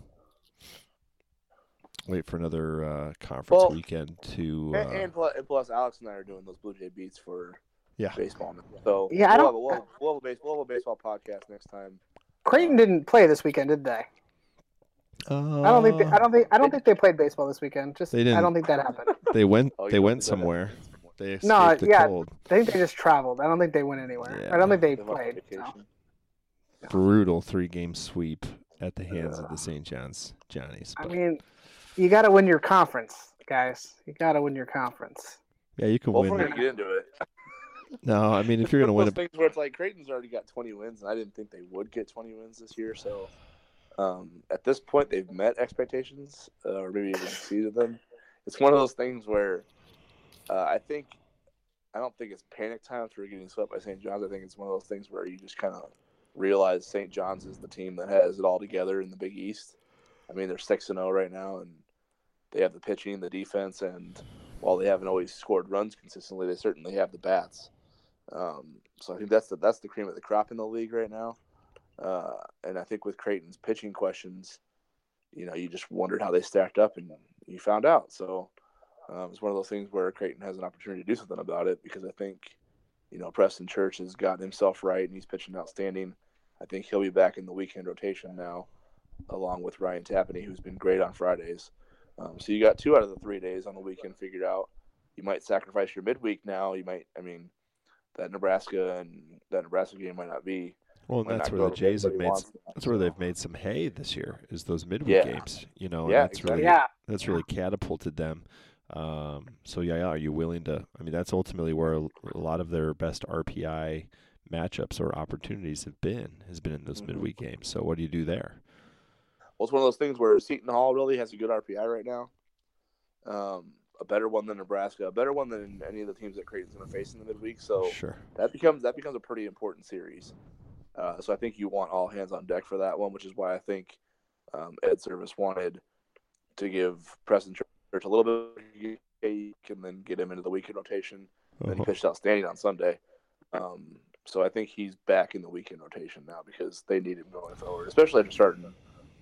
Wait for another uh, conference Well, weekend to. Uh, And, and, plus, and plus, Alex and I are doing those Blue Jay beats for Yeah. baseball. So Yeah, I we'll, don't- have a, we'll, have, we'll, have a base, we'll have a baseball podcast next time. Creighton didn't play this weekend, did they? I don't think they, I don't think I don't think they played baseball this weekend. Just They I didn't. I don't think that happened. [LAUGHS] They went. Oh, they went somewhere. They No, the yeah. cold. I think they just traveled. I don't think they went anywhere. I don't think they They played. so. vacation. Brutal three-game sweep at the hands of the St. John's Johnnies. I mean, you got to win your conference, guys. You got to win your conference. yeah, you can Well, win. we're gonna get into it, [LAUGHS] No, I mean if you're gonna [LAUGHS] win a those things where it's like Creighton's already got 20 wins, and I didn't think they would get 20 wins this year. So um, at this point, they've met expectations, uh, or maybe even exceeded them. It's one of those things where uh, I think I don't think it's panic time for getting swept by St. John's. I think it's one of those things where you just kind of realize St. John's is the team that has it all together in the Big East. I mean, they're six and zero right now, and they have the pitching, the defense, and while they haven't always scored runs consistently, they certainly have the bats. Um, so I think that's the that's the cream of the crop in the league right now. Uh, and I think with Creighton's pitching questions, you know, you just wondered how they stacked up, and you found out. So um, it's one of those things where Creighton has an opportunity to do something about it because I think, you know, Preston Church has gotten himself right and he's pitching outstanding. I think he'll be back in the weekend rotation now, along with Ryan Tapani, who's been great on Fridays. Um, so you got two out of the three days on the weekend figured out. You might sacrifice your midweek now. You might, I mean, that Nebraska and that Nebraska game might not be. well, that's where the the Jays have made. wants. That's where they've made some hay this year. Is those midweek Yeah. games? You know, Yeah, and that's really Yeah, that's really catapulted them. Um, so yeah, yeah, are you willing to? I mean, that's ultimately where a a lot of their best RPI matchups or opportunities have been has been in those Mhm. midweek games. So what do you do there? Well, it's one of those things where Seton Hall really has a good RPI right now. Um, a better one than Nebraska, a better one than any of the teams that Creighton's going to face in the midweek. So Sure. that becomes that becomes a pretty important series. Uh, so I think you want all hands on deck for that one, which is why I think um, Ed Servais wanted to give Preston Church a little bit of a and then get him into the weekend rotation. And then he Uh-huh. pitched outstanding on Sunday. Um, so I think he's back in the weekend rotation now because they need him going forward, especially after starting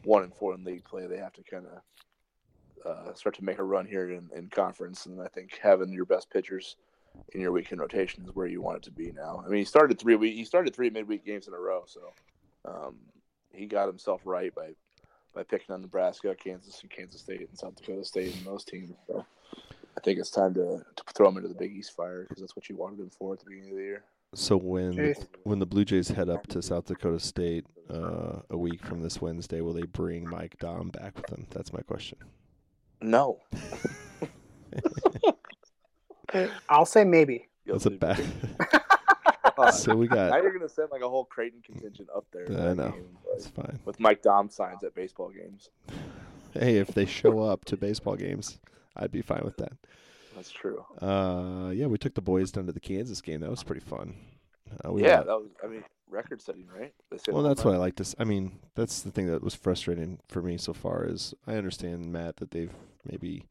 one and four in league play. They have to kind of uh, start to make a run here in, in conference, and I think having your best pitchers in your weekend rotation is where you want it to be now. I mean, he started three week, he started three midweek games in a row, so um, he got himself right by by picking on Nebraska, Kansas, and Kansas State, and South Dakota State, and those teams. So I think it's time to, to throw him into the Big East fire because that's what you wanted him for at the beginning of the year. So when the, when the Blue Jays head up to South Dakota State uh, a week from this Wednesday, will they bring Mike Daum back with them? That's my question. No, [LAUGHS] I'll say maybe. You'll That's a see. bad. [LAUGHS] So we got. now you're gonna send like a whole Creighton contingent up there. I know. game, It's like, fine. with Mike Daum signs at baseball games. [LAUGHS] Hey, if they show up to baseball games, I'd be fine with that. That's true. Uh, yeah, we took the boys down to the Kansas game. That was pretty fun. Uh, we yeah, that was. I mean, record setting, right? Well, that's what I like to. I mean, that's the thing that was frustrating for me so far. Is I understand Matt that they've maybe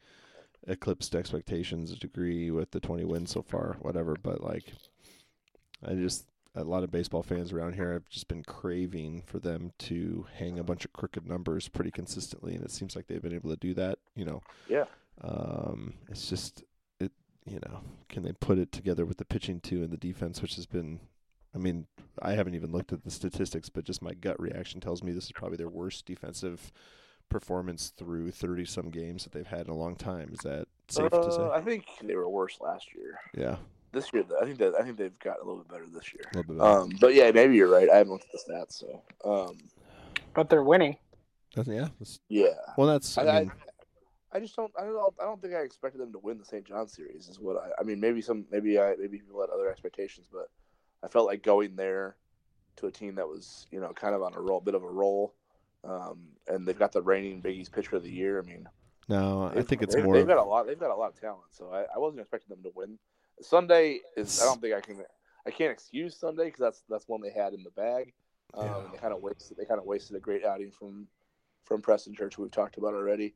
eclipsed expectations a degree with the 20 wins so far, whatever. But like, I just a lot of baseball fans around here have just been craving for them to hang a bunch of crooked numbers pretty consistently, and it seems like they've been able to do that. You know, Yeah. um, it's just. You know, can they put it together with the pitching too and the defense, which has been. I mean, I haven't even looked at the statistics, but just my gut reaction tells me this is probably their worst defensive performance through 30 some games that they've had in a long time. Is that safe to Uh, say? I think they were worse last year. Yeah, This year, I think that I think they've got a little bit better this year. a little bit. better. Um, but yeah, maybe you're right. I haven't looked at the stats, so um, But they're winning. Yeah. yeah. well, that's. I, I, I, mean, I just don't. I don't. I don't think I expected them to win the St. John series. Is what I. I mean, maybe some. Maybe I. Maybe people had other expectations, but I felt like going there to a team that was, you know, kind of on a roll, bit of a roll, um, and they've got the reigning Big East pitcher of the year. I mean, no, I think it's they've, more. They've got a lot. They've got a lot of talent. So I, I wasn't expecting them to win. Sunday is. I don't think I can. I can't excuse Sunday because that's that's one they had in the bag. Um, Yeah. they kind of wasted. They kind of wasted a great outing from from Preston Church, we've talked about already.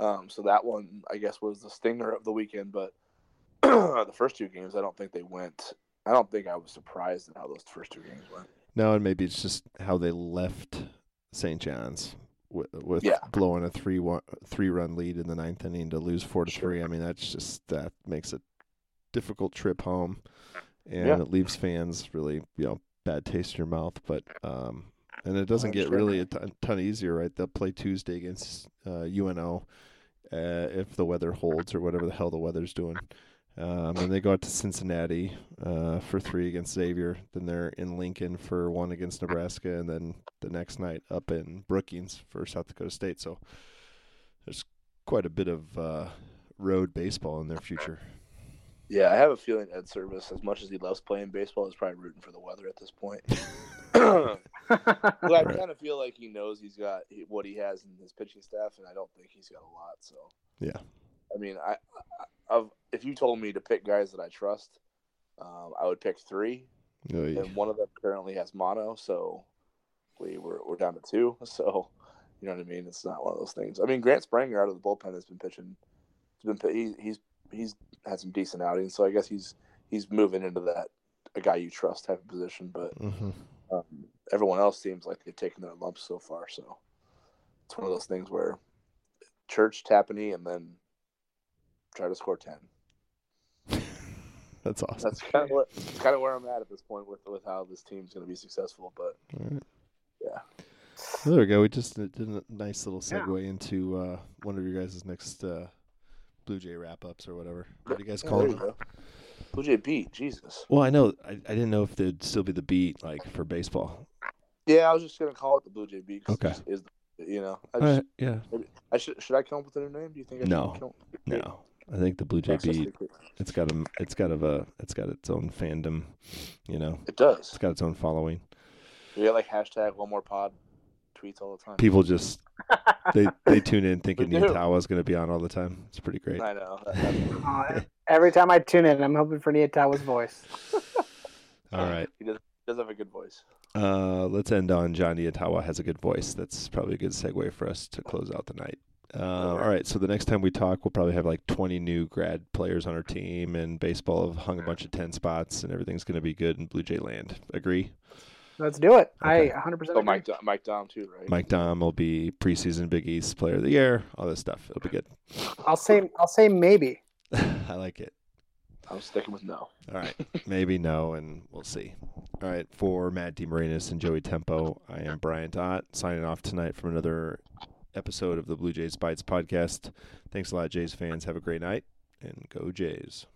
Um, so that one, I guess, was the stinger of the weekend. But [CLEARS THROAT] the first two games, I don't think they went. I don't think I was surprised at how those first two games went. No, and maybe it's just how they left St. John's with, with Yeah. blowing a three one three run lead in the ninth inning to lose four to Sure. three. I mean, that's just that makes a difficult trip home, and Yeah. it leaves fans really you know bad taste in your mouth. But um, and it doesn't get understand really a ton, ton easier, right? They'll play Tuesday against uh, UNO uh, if the weather holds or whatever the hell the weather's doing. Um, and they go out to Cincinnati uh, for three against Xavier. Then they're in Lincoln for one against Nebraska, and then the next night up in Brookings for South Dakota State. So there's quite a bit of uh, road baseball in their future. Yeah, I have a feeling Ed Servais, as much as he loves playing baseball, is probably rooting for the weather at this point. [LAUGHS] [CLEARS THROAT] Well, I Right. kind of feel like he knows he's got what he has in his pitching staff, and I don't think he's got a lot. So, Yeah. I mean, I, I of if you told me to pick guys that I trust, um, I would pick three, Oy. and one of them currently has mono, so we we're, we're down to two. [LAUGHS] So, you know what I mean? It's not one of those things. I mean, Grant Spranger out of the bullpen has been pitching. He's been he, he's he's had some decent outings, so I guess he's he's moving into that a guy you trust type of position, but. Mhm. Um, everyone else seems like they've taken their lumps so far. So it's one of those things where Church, Tapani, and then try to score ten. That's awesome. That's kind of what it's kind of where I'm at at this point with with how this team's going to be successful. But All right. Yeah. Well, there we go. We just did a nice little Yeah. segue into uh, one of your guys' next uh, Blue Jay wrap ups or whatever. What do you guys call there it? Blue Jay beat Jesus. Well, I know. I, I didn't know if there'd still be the beat like for baseball. Yeah, I was just going to call it the Blue Jay beat. 'cause it Okay. Is you know? I, just, right, yeah. I should should I come up with a new name? Do you think? I should No. come up with No, I think the Blue Jay Access beat. to- It's got a. It's got of a. It's got its own fandom. You know, It does. it's got its own following. We get like hashtag one more pod tweets all the time. People just they they [LAUGHS] tune in thinking They do. Niatawa's going to be on all the time. It's pretty great. I know. Uh, [LAUGHS] every time I tune in, I'm hoping for Niatawa's voice. [LAUGHS] All right. he does, does have a good voice. Uh, let's end on John Niatawa has a good voice. That's probably a good segue for us to close out the night. Uh, all right, so the next time we talk, we'll probably have like 20 new grad players on our team, and baseball have hung a bunch of 10 spots, and everything's going to be good in Blue Jay land. Agree? Let's do it. Okay. I 100% So agree. Mike Daum, Mike Daum too, right? Mike Daum will be preseason Big East Player of the Year, all this stuff. It'll be good. I'll say I'll say maybe. [LAUGHS] I like it. I'm sticking with no. All right, maybe no, and we'll see. All right, for Matt DeMarinis and Joey Tempo, I am Bryant Ott signing off tonight from another episode of the Bluejays Bytes podcast. Thanks a lot, Jays fans. Have a great night, and go Jays.